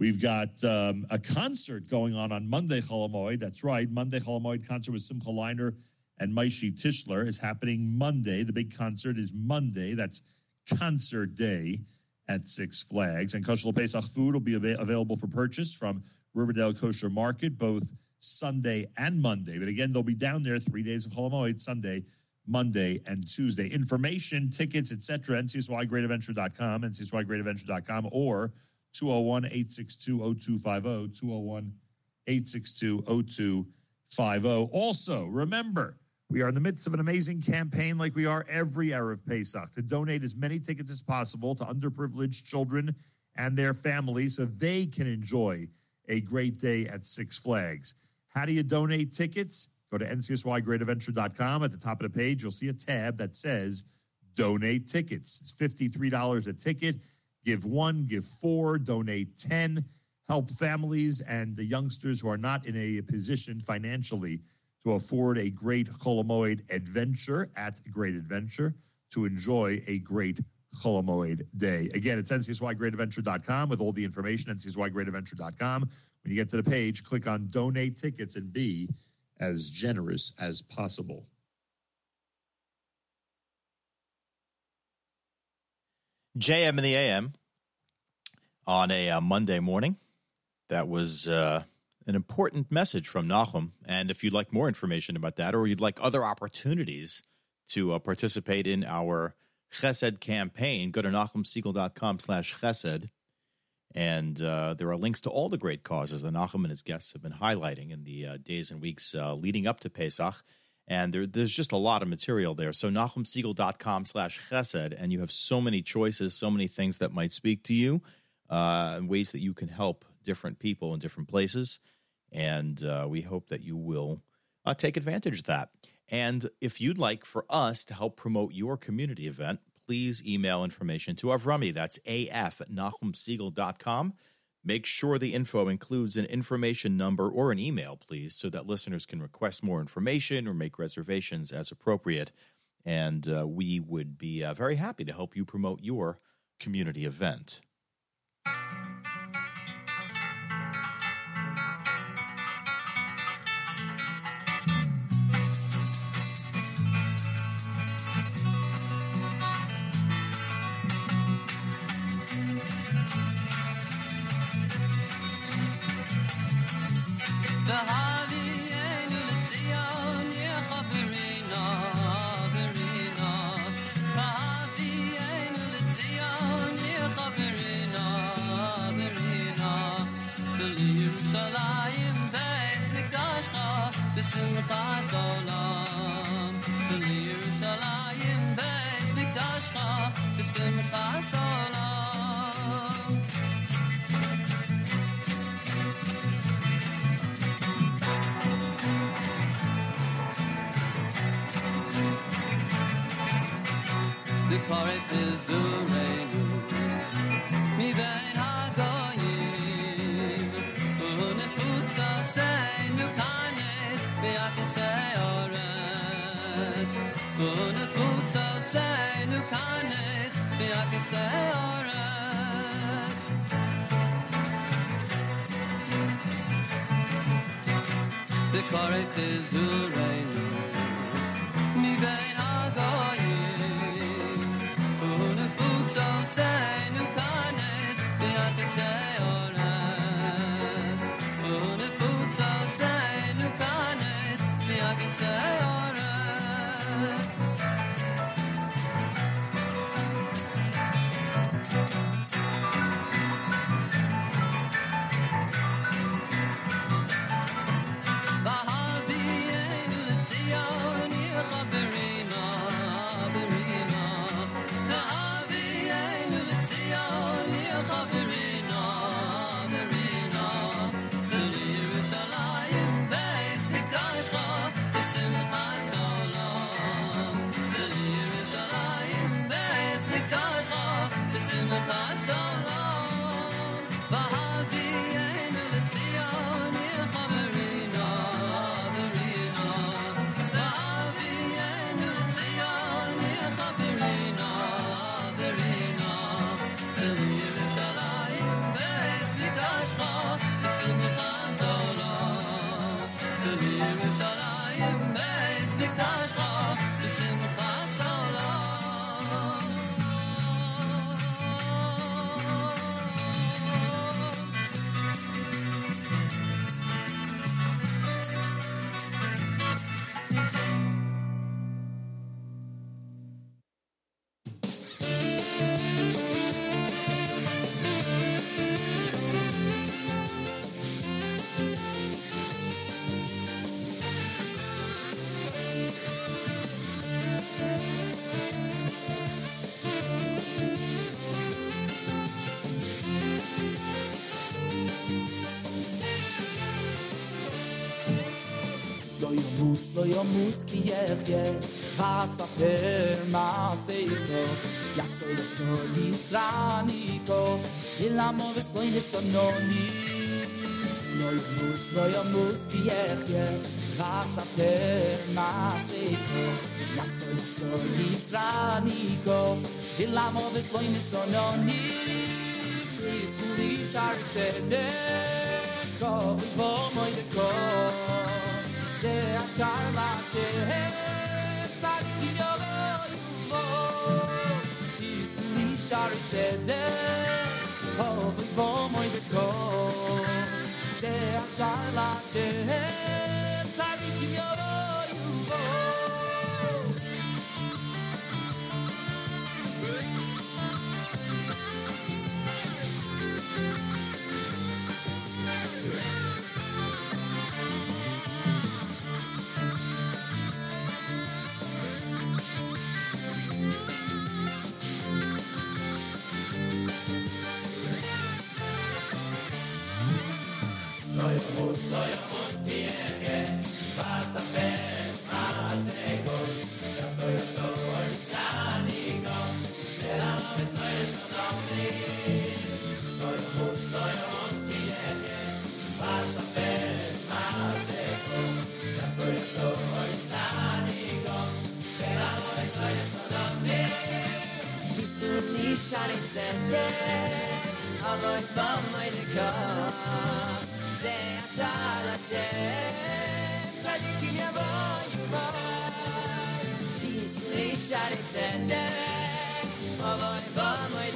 We've got um, a concert going on on Monday, Cholamoid. That's right. Monday, Cholamoid concert with Simcha Leiner and Maishi Tischler is happening Monday. The big concert is Monday. That's concert day at Six Flags. And Kosher Pesach food will be ava- available for purchase from Riverdale Kosher Market both Sunday and Monday. But again, they'll be down there three days of Holomoid, Sunday, Monday, and Tuesday. Information, tickets, etc. NCSYGreatAdventure.com, NCSYGreatAdventure.com, or 201 862 0250, 201 862 0250. Also, remember, we are in the midst of an amazing campaign like we are every Erev Pesach to donate as many tickets as possible to underprivileged children and their families so they can enjoy a great day at Six Flags. How do you donate tickets? Go to ncsygreatadventure.com. At the top of the page, you'll see a tab that says donate tickets. It's $53 a ticket. Give one, give four, donate 10. Help families and the youngsters who are not in a position financially to afford a great Cholamoid adventure at Great Adventure to enjoy a great Cholamoid day. Again, it's ncsygreatadventure.com with all the information, ncsygreatadventure.com. When you get to the page, click on donate tickets and be as generous as possible. JM in the AM on a uh, Monday morning. That was uh, an important message from Nachum. And if you'd like more information about that, or you'd like other opportunities to uh, participate in our Chesed campaign, go to NachumSegal.com slash Chesed. And uh, there are links to all the great causes that Nachum and his guests have been highlighting in the uh, days and weeks uh, leading up to Pesach. And there, there's just a lot of material there. So NachumSegal.com slash Chesed. And you have so many choices, so many things that might speak to you, uh, and ways that you can help different people in different places. And uh, we hope that you will uh, take advantage of that. And if you'd like for us to help promote your community event, please email information to Avrami. That's af at nachumsegal.com. Make sure the info includes an information number or an email, please, so that listeners can request more information or make reservations as appropriate. And uh, we would be uh, very happy to help you promote your community event. the heart. Alright, it's alright. Göge, was auch immer seiko, jaso jaso nisraniko, ilamo vesloine sononi. No yamus, no yamus, kierje, was auch immer seiko, jaso jaso nisraniko, ilamo vesloine sononi. Christ, Lisha, Tzedek, Kov, Vomoy, Kov de ko Ze ashar la shehe Tzadikim yobo yubo Kristu li shari tzedeko Vivo moi de ko Ze ashar la shehe mus, no mus, kieke, vas a ver, más eco, yo soy, soy sánico, de la mano estoy de su nombre. No mus, no mus, kieke, vas a ver, más eco, yo soy, soy sánico, de la mano estoy de su nombre. Kristu li shari tzedek Avoy b'may deka Ze ashar Hashem Tzadikim yavoyu bay Kristu li shari tzedek Avoy b'may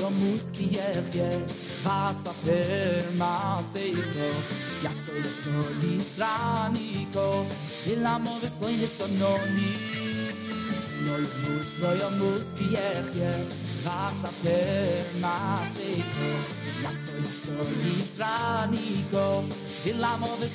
yomus, lo yomus ki yech ye Vas a per maseito Yaso yaso yisraniko Ilamo ves lo iniso noni Lo yomus, lo yomus ki yech ye Vas a per maseito Yaso yaso yisraniko Ilamo ves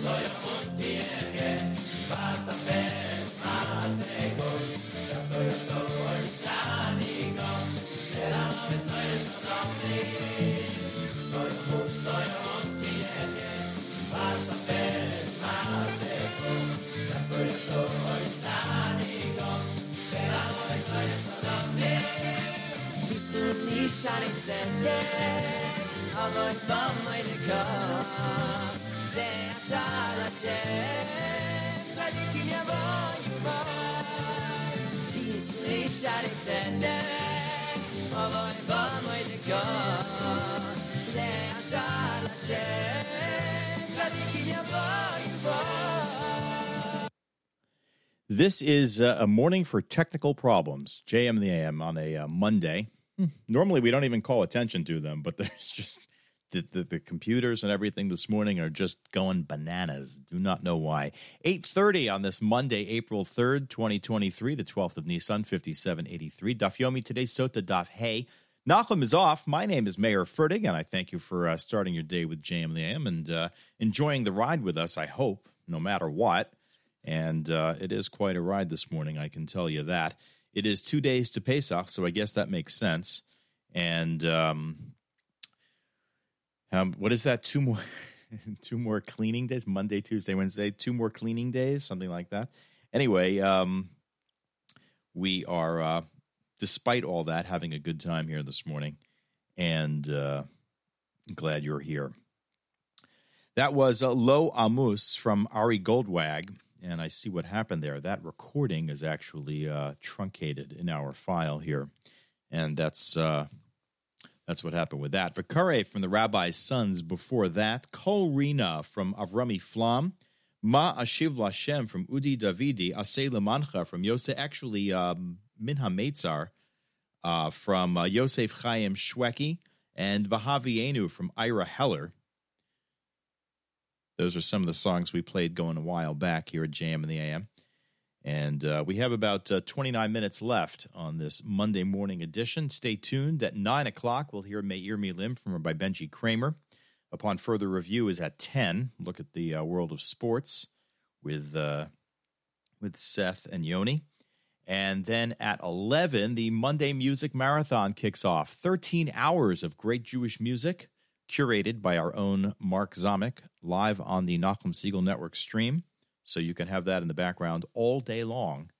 mus, no mus, kieke, vas a ver, más eco, yo soy, yo soy sánico, de la mano estoy de su nombre. No mus, no mus, kieke, vas a ver, más eco, yo soy, yo soy sánico, de la mano estoy de su nombre. Kristu li shari tzedek Avoy b'may deka Ze ashar Hashem Tzadikim yavoyu bay Kristu li shari tzedek Avoy b'may deka Ze ashar Hashem Tzadikim yavoyu bay This is uh, a morning for technical problems. JM the AM on a uh, Monday. Hmm. Normally, we don't even call attention to them, but there's just the, the, the computers and everything this morning are just going bananas. Do not know why. 8.30 on this Monday, April 3rd, 2023, the 12th of Nissan, 5783. Daf Yomi today, Sota Daf Hey. Nachum is off. My name is Mayer Fertig, and I thank you for uh, starting your day with JM and and uh, enjoying the ride with us, I hope, no matter what. And uh, it is quite a ride this morning, I can tell you that. It is two days to Pesach, so I guess that makes sense. And um, Um, what is that? Two more, two more cleaning days. Monday, Tuesday, Wednesday. Two more cleaning days, something like that. Anyway, um, we are, uh, despite all that, having a good time here this morning, and uh, glad you're here. That was uh, Lo Amus from Ari Goldwag, and I see what happened there. That recording is actually uh, truncated in our file here, and that's uh, that's what happened with that. Vakare from the Rabbi's Sons before that. Kol Rina from Avrami Flam. Ma Ashiv Lashem from Udi Davidi. Asay Lemancha from Yosef. Actually, um, Minha Meitzar uh, from uh, Yosef Chaim Shwekey. And Vahavienu from Ira Heller. Those are some of the songs we played going a while back here at JM in the AM. And uh, we have about uh, 29 minutes left on this Monday morning edition. Stay tuned. At 9 o'clock, we'll hear Meir Milim from Rabbi Benji Kramer. Upon further review is at 10. Look at the uh, world of sports with, uh, with Seth and Yoni. And then at 11, the Monday Music Marathon kicks off. 13 hours of great Jewish music curated by our own Mark Zamek live on the Nachum Segal Network stream. So you can have that in the background all day long.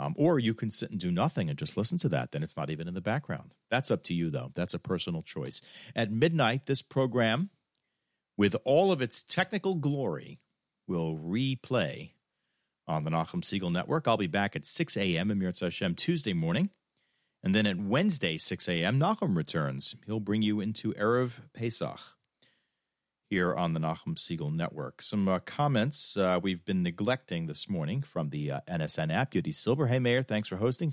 Um, or you can sit and do nothing and just listen to that. Then it's not even in the background. That's up to you, though. That's a personal choice. At midnight, this program, with all of its technical glory, will replay on the Nachum Segal Network. I'll be back at 6 a.m. in Mirza Hashem Tuesday morning. And then at Wednesday, 6 a.m., Nachum returns. He'll bring you into Erev Pesach here on the Nachum Segal Network. Some uh, comments uh, we've been neglecting this morning from the uh, NSN app. Yudi Silver, hey Mayor, thanks for hosting.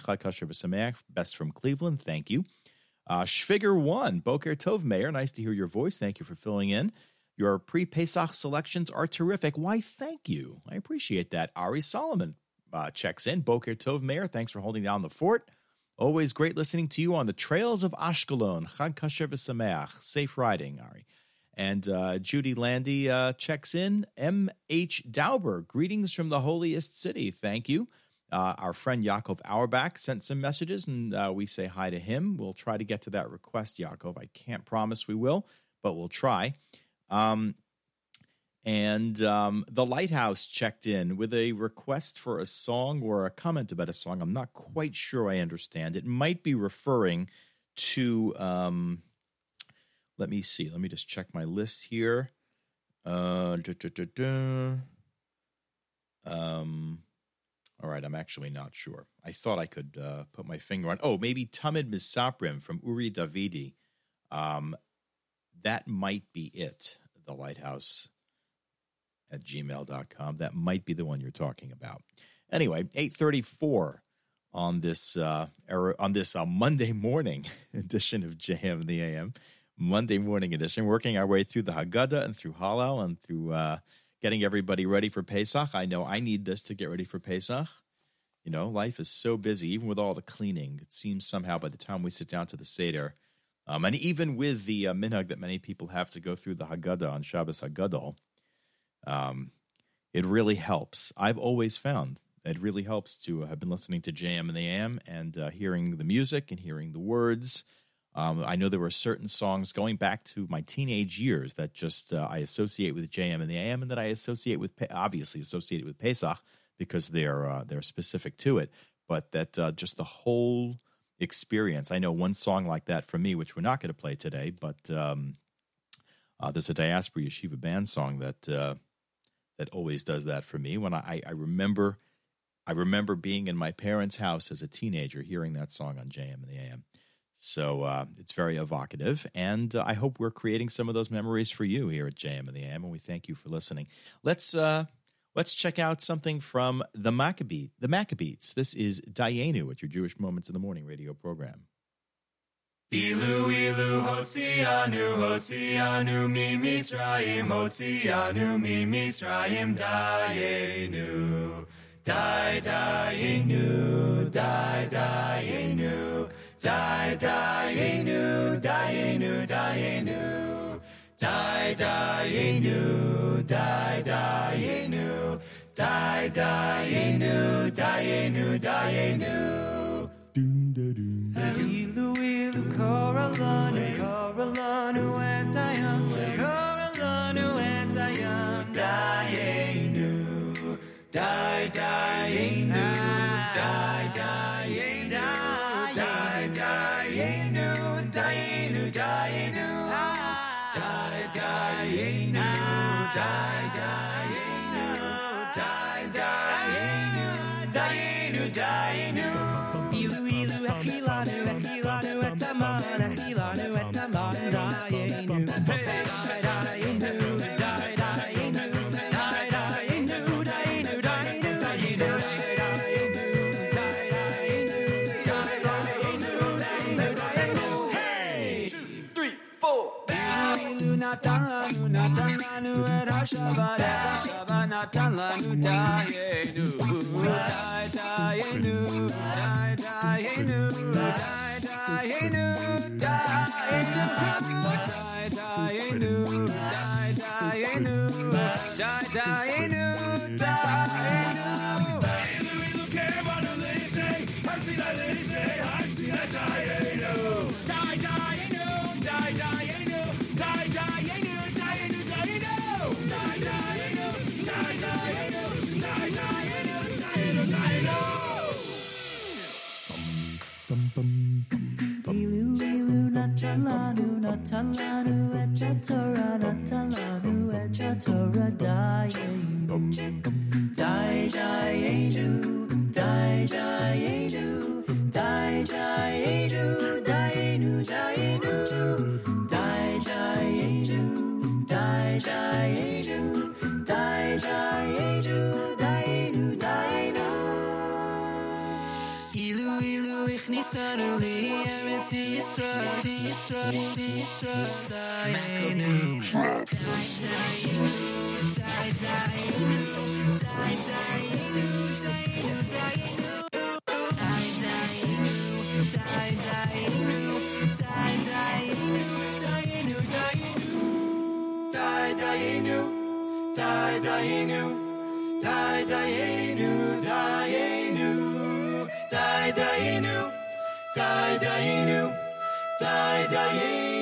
Best from Cleveland, thank you. Uh, Schfigger one, Boker Tov, Mayor, nice to hear your voice. Thank you for filling in. Your pre-Pesach selections are terrific. Why, thank you. I appreciate that. Ari Solomon uh, checks in. Boker Tov, Mayor, thanks for holding down the fort. Always great listening to you on the trails of Ashkelon. Chag Kasher. Safe riding, Ari. And uh, Judy Landy uh, checks in. M.H. Dauber, greetings from the holiest city. Thank you. Uh, our friend Yaakov Auerbach sent some messages, and uh, we say hi to him. We'll try to get to that request, Yaakov. I can't promise we will, but we'll try. Um, and um, the Lighthouse checked in with a request for a song or a comment about a song. I'm not quite sure I understand. It might be referring to. Um, let me see. Let me just check my list here. Uh. Um, all right, I'm actually not sure. I thought I could uh, put my finger on. Oh, maybe Tamid Misaprim from Udi Davidi. Um, that might be it. The Lighthouse at gmail.com. That might be the one you're talking about. Anyway, 834 on this uh, era, on this uh, Monday morning edition of JM the AM. Monday morning edition, working our way through the Haggadah and through Hallel and through uh, getting everybody ready for Pesach. I know I need this to get ready for Pesach. You know, life is so busy, even with all the cleaning. It seems somehow by the time we sit down to the Seder, um, and even with the uh, minhag that many people have to go through the Haggadah on Shabbos Haggadol, um, it really helps. I've always found it really helps to have been listening to JM and the AM and uh, hearing the music and hearing the words. Um, I know there were certain songs going back to my teenage years that just uh, I associate with JM and the AM, and that I associate with obviously associated with Pesach because they're uh, they're specific to it. But that uh, just the whole experience. I know one song like that for me, which we're not going to play today, but um, uh, there's a diaspora yeshiva band song that uh, that always does that for me. When I, I remember, I remember being in my parents' house as a teenager, hearing that song on JM and the AM. So uh, it's very evocative, and uh, I hope we're creating some of those memories for you here at JM and the AM. And we thank you for listening. Let's uh, let's check out something from the Maccabee, the Maccabees. This is Dayenu at your Jewish Moments in the Morning radio program. Ilu ilu hotzianu hotzianu mi Mitzrayim hotzianu mi Mitzrayim dayenu die dayenu die dayenu Die, die, nu, die, nu, die, nu. Die, die, nu, die, die, nu. Die, die, nu, die, nu, die, nu. Doom, da, doom. Ilu, ilu, Coralana, Coralana, and I am. Coralana, and I am. Die, nu, die. Barata, Shabana, Talan, Utaye, Nubuta. die, die, angel, die, die, angel. suddenly everything is wrong, this wrong, this wrong. Dying, die, dying, die, dying, die, dying, dying, dying. Die, die, new, die, die, new, die, new. Die, die, you, die, die, you.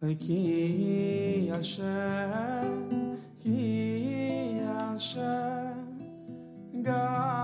Ki Hashem Ki Hashem Gam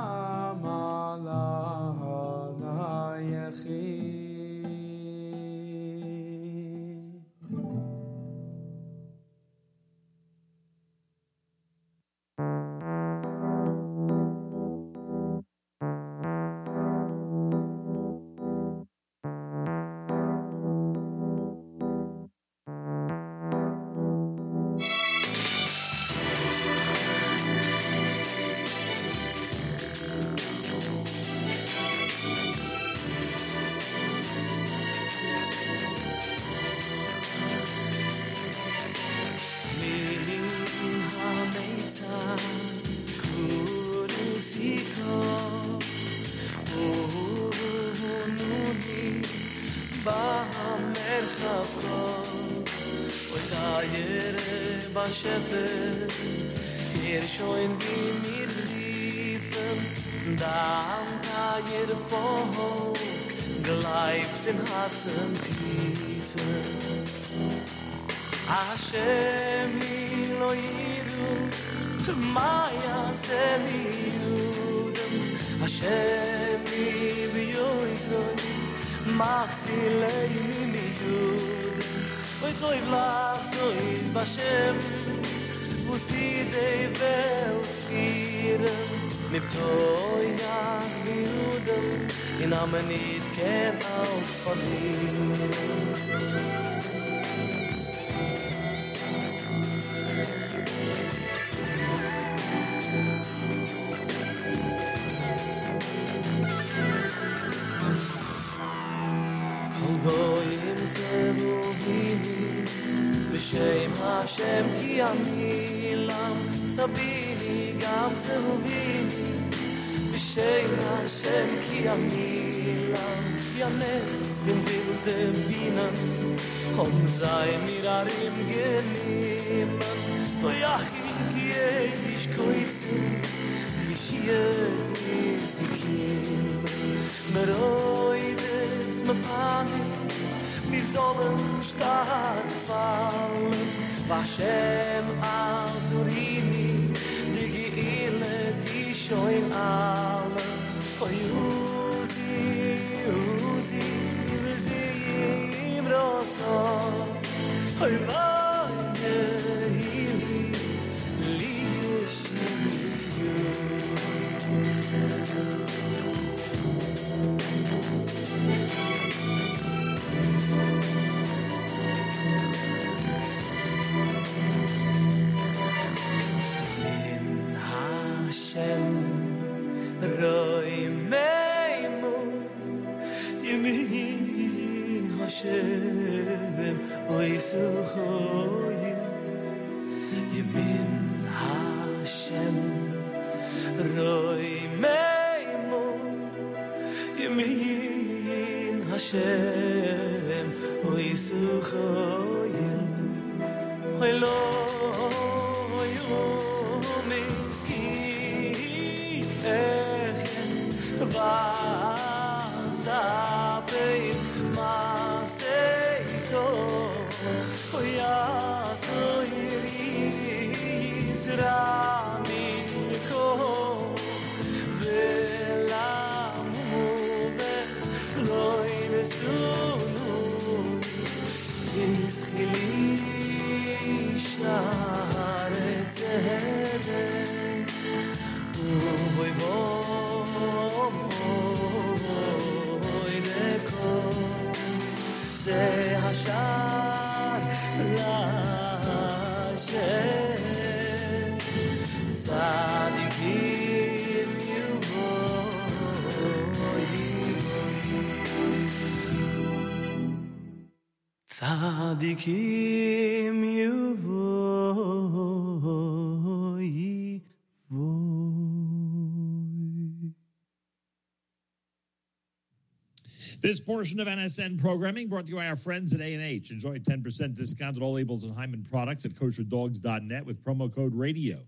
This portion of NSN programming brought to you by our friends at A&H. Enjoy 10% discount at all labels and Hyman products at kosherdogs.net with promo code RADIO.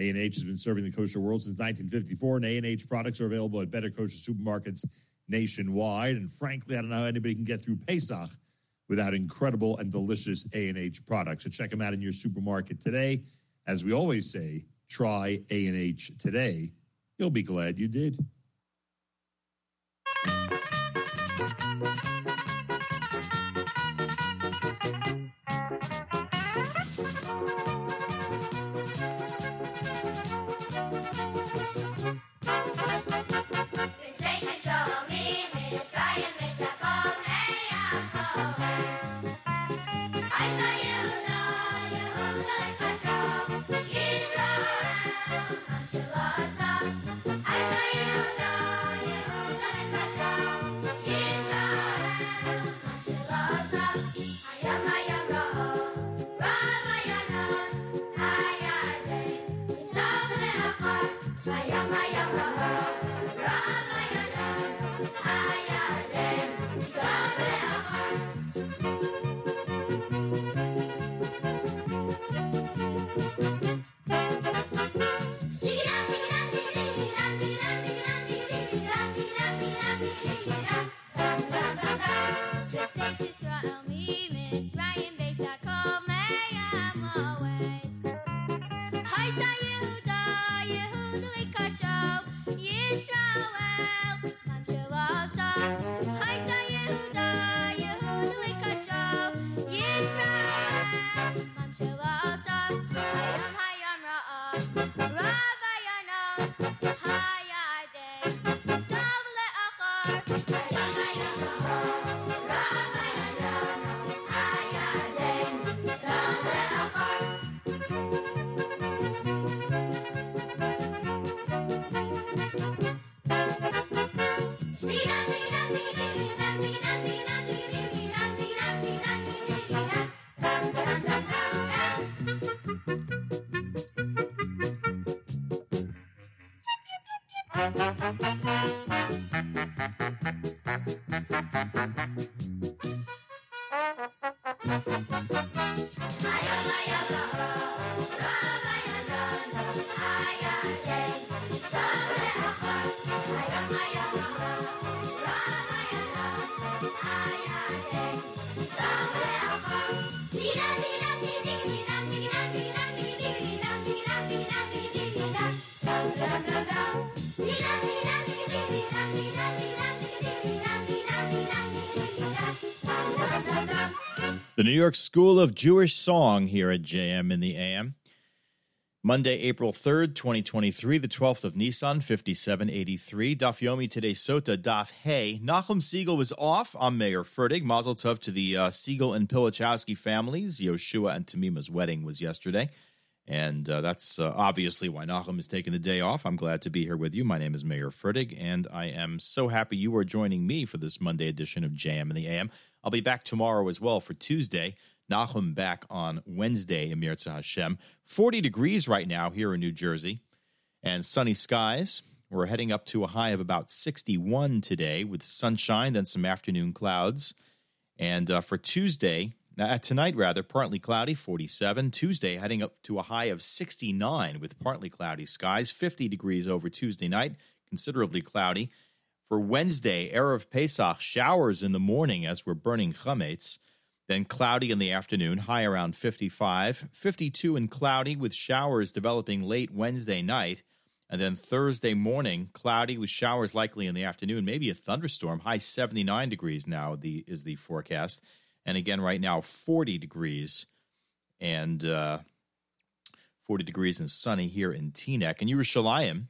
A&H has been serving the kosher world since 1954, and A&H products are available at better kosher supermarkets nationwide. And frankly, I don't know how anybody can get through Pesach without incredible and delicious A&H products. So check them out in your supermarket today. As we always say, try A&H today. You'll be glad you did. Thank you. Rama the New York School of Jewish Song here at JM in the AM. Monday, April 3rd, 2023, the 12th of Nisan, 5783. Daf Yomi today, Sota Daf Hey. Nachum Segal was off on Mayer Fertig. Mazel Tov to the uh, Segal and Pilichowski families. Yoshua and Tamima's wedding was yesterday. And uh, that's uh, obviously why Nachum is taking the day off. I'm glad to be here with you. My name is Mayer Fertig, and I am so happy you are joining me for this Monday edition of JM in the AM. I'll be back tomorrow as well for Tuesday. Nachum back on Wednesday, Emir Hashem. 40 degrees right now here in New Jersey, and sunny skies. We're heading up to a high of about 61 today with sunshine, then some afternoon clouds. And uh, for Tuesday, uh, tonight rather, partly cloudy, 47. Tuesday heading up to a high of 69 with partly cloudy skies, 50 degrees over Tuesday night, considerably cloudy. For Wednesday, Erev Pesach, showers in the morning as we're burning chametz. Then cloudy in the afternoon, high around 55. 52 and cloudy with showers developing late Wednesday night. And then Thursday morning, cloudy with showers likely in the afternoon, maybe a thunderstorm. High 79 degrees now the, is the forecast. And again, right now, 40 degrees and uh, 40 degrees and sunny here in Teaneck. And Yerushalayim,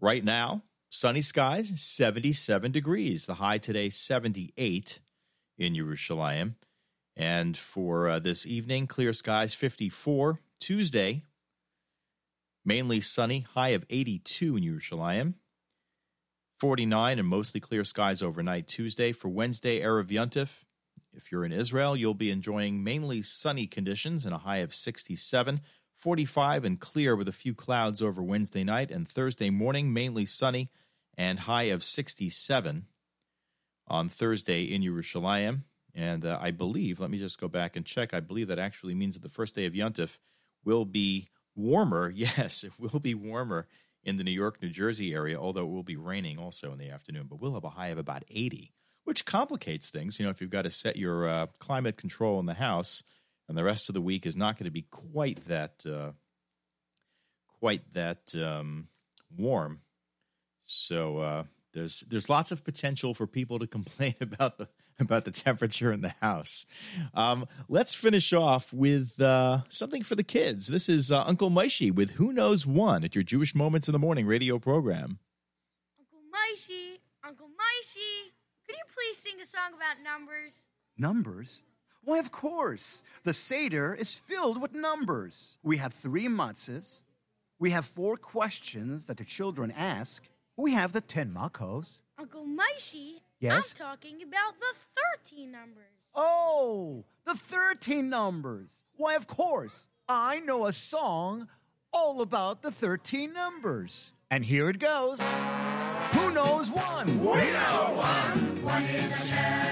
right now, sunny skies, 77 degrees. The high today, 78 in Yerushalayim. And for uh, this evening, clear skies 54. Tuesday, mainly sunny, high of 82 in Yerushalayim. 49 and mostly clear skies overnight Tuesday. For Wednesday, Erev Yontif. If you're in Israel, you'll be enjoying mainly sunny conditions and a high of 67. 45 and clear with a few clouds over Wednesday night. And Thursday morning, mainly sunny and high of 67 on Thursday in Yerushalayim. And uh, I believe, let me just go back and check. I believe that actually means that the first day of Yontif will be warmer. Yes, it will be warmer in the New York, New Jersey area, although it will be raining also in the afternoon. But we'll have a high of about 80, which complicates things. You know, if you've got to set your uh, climate control in the house, and the rest of the week is not going to be quite that uh, quite that um, warm. So uh, there's there's lots of potential for people to complain about the about the temperature in the house. Um, let's finish off with uh, something for the kids. This is uh, Uncle Maishi with Who Knows One at your Jewish Moments in the Morning radio program. Uncle Maishi, Uncle Maishi, could you please sing a song about numbers? Numbers? Why, of course. The Seder is filled with numbers. We have three matzahs. We have four questions that the children ask. We have the ten makos. Uncle Maishi, Yes? I'm talking about the 13 numbers. Oh, the 13 numbers. Why, of course. I know a song all about the 13 numbers. And here it goes. Who knows one? We know one. One is Hashem. One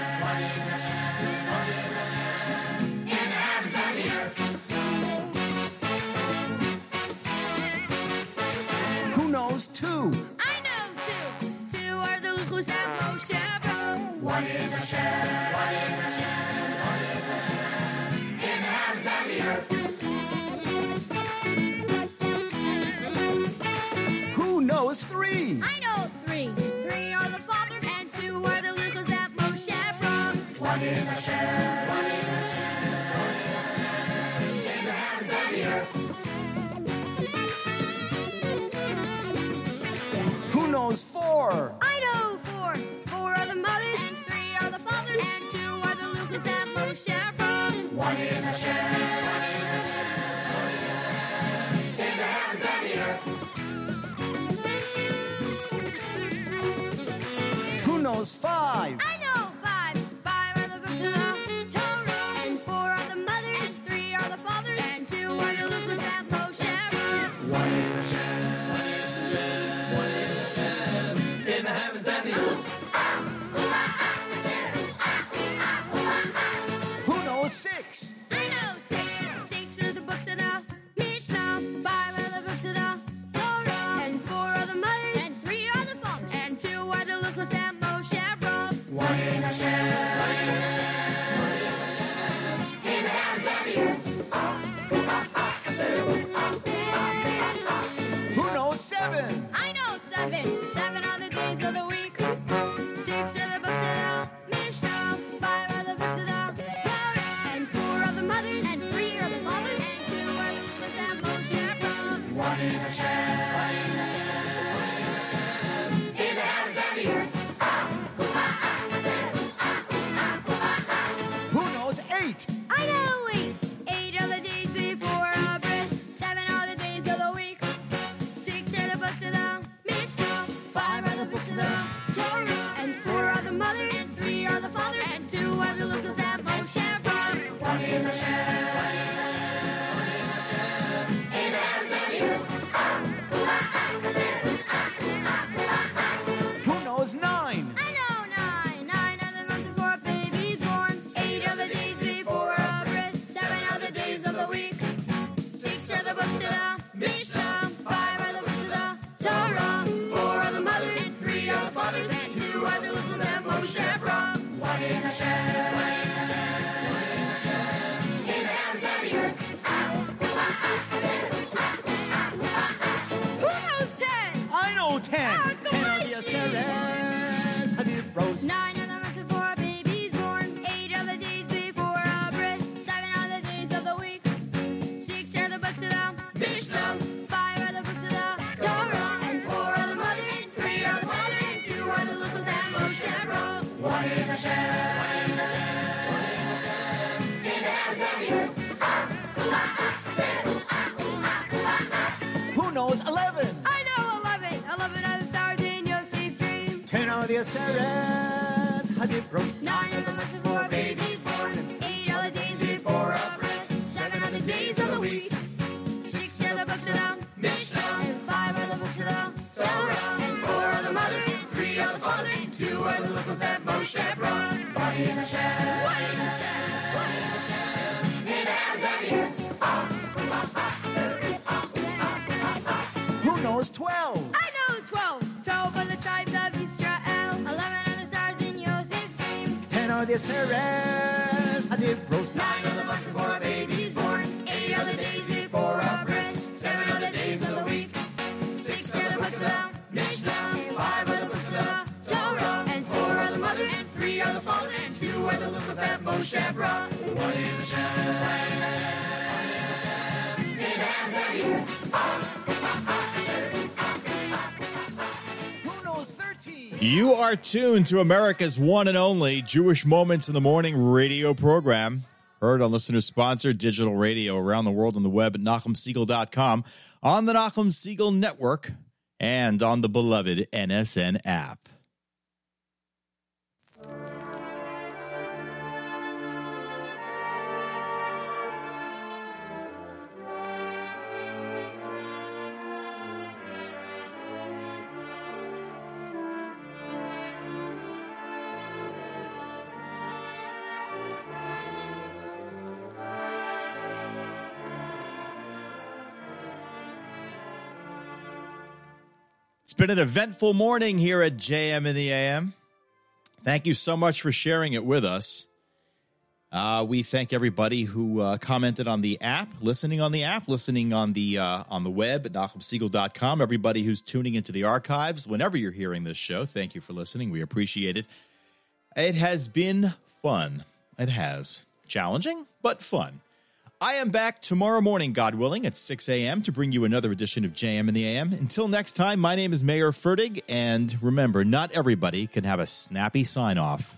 tuned to America's one and only Jewish Moments in the Morning radio program. Heard on listener sponsored digital radio around the world on the web at NachumSegal.com, on the Nachum Segal Network, and on the beloved NSN app. Been an eventful morning here at JM in the AM. Thank you so much for sharing it with us. Uh, we thank everybody who uh, commented on the app, listening on the app, listening on the uh, on the web at NachumSegal.com. Everybody who's tuning into the archives, whenever you're hearing this show, thank you for listening. We appreciate it. It has been fun. It has challenging, but fun. I am back tomorrow morning, God willing, at 6 a.m. to bring you another edition of JM in the AM. Until next time, my name is Mayer Fertig, and remember, not everybody can have a snappy sign off.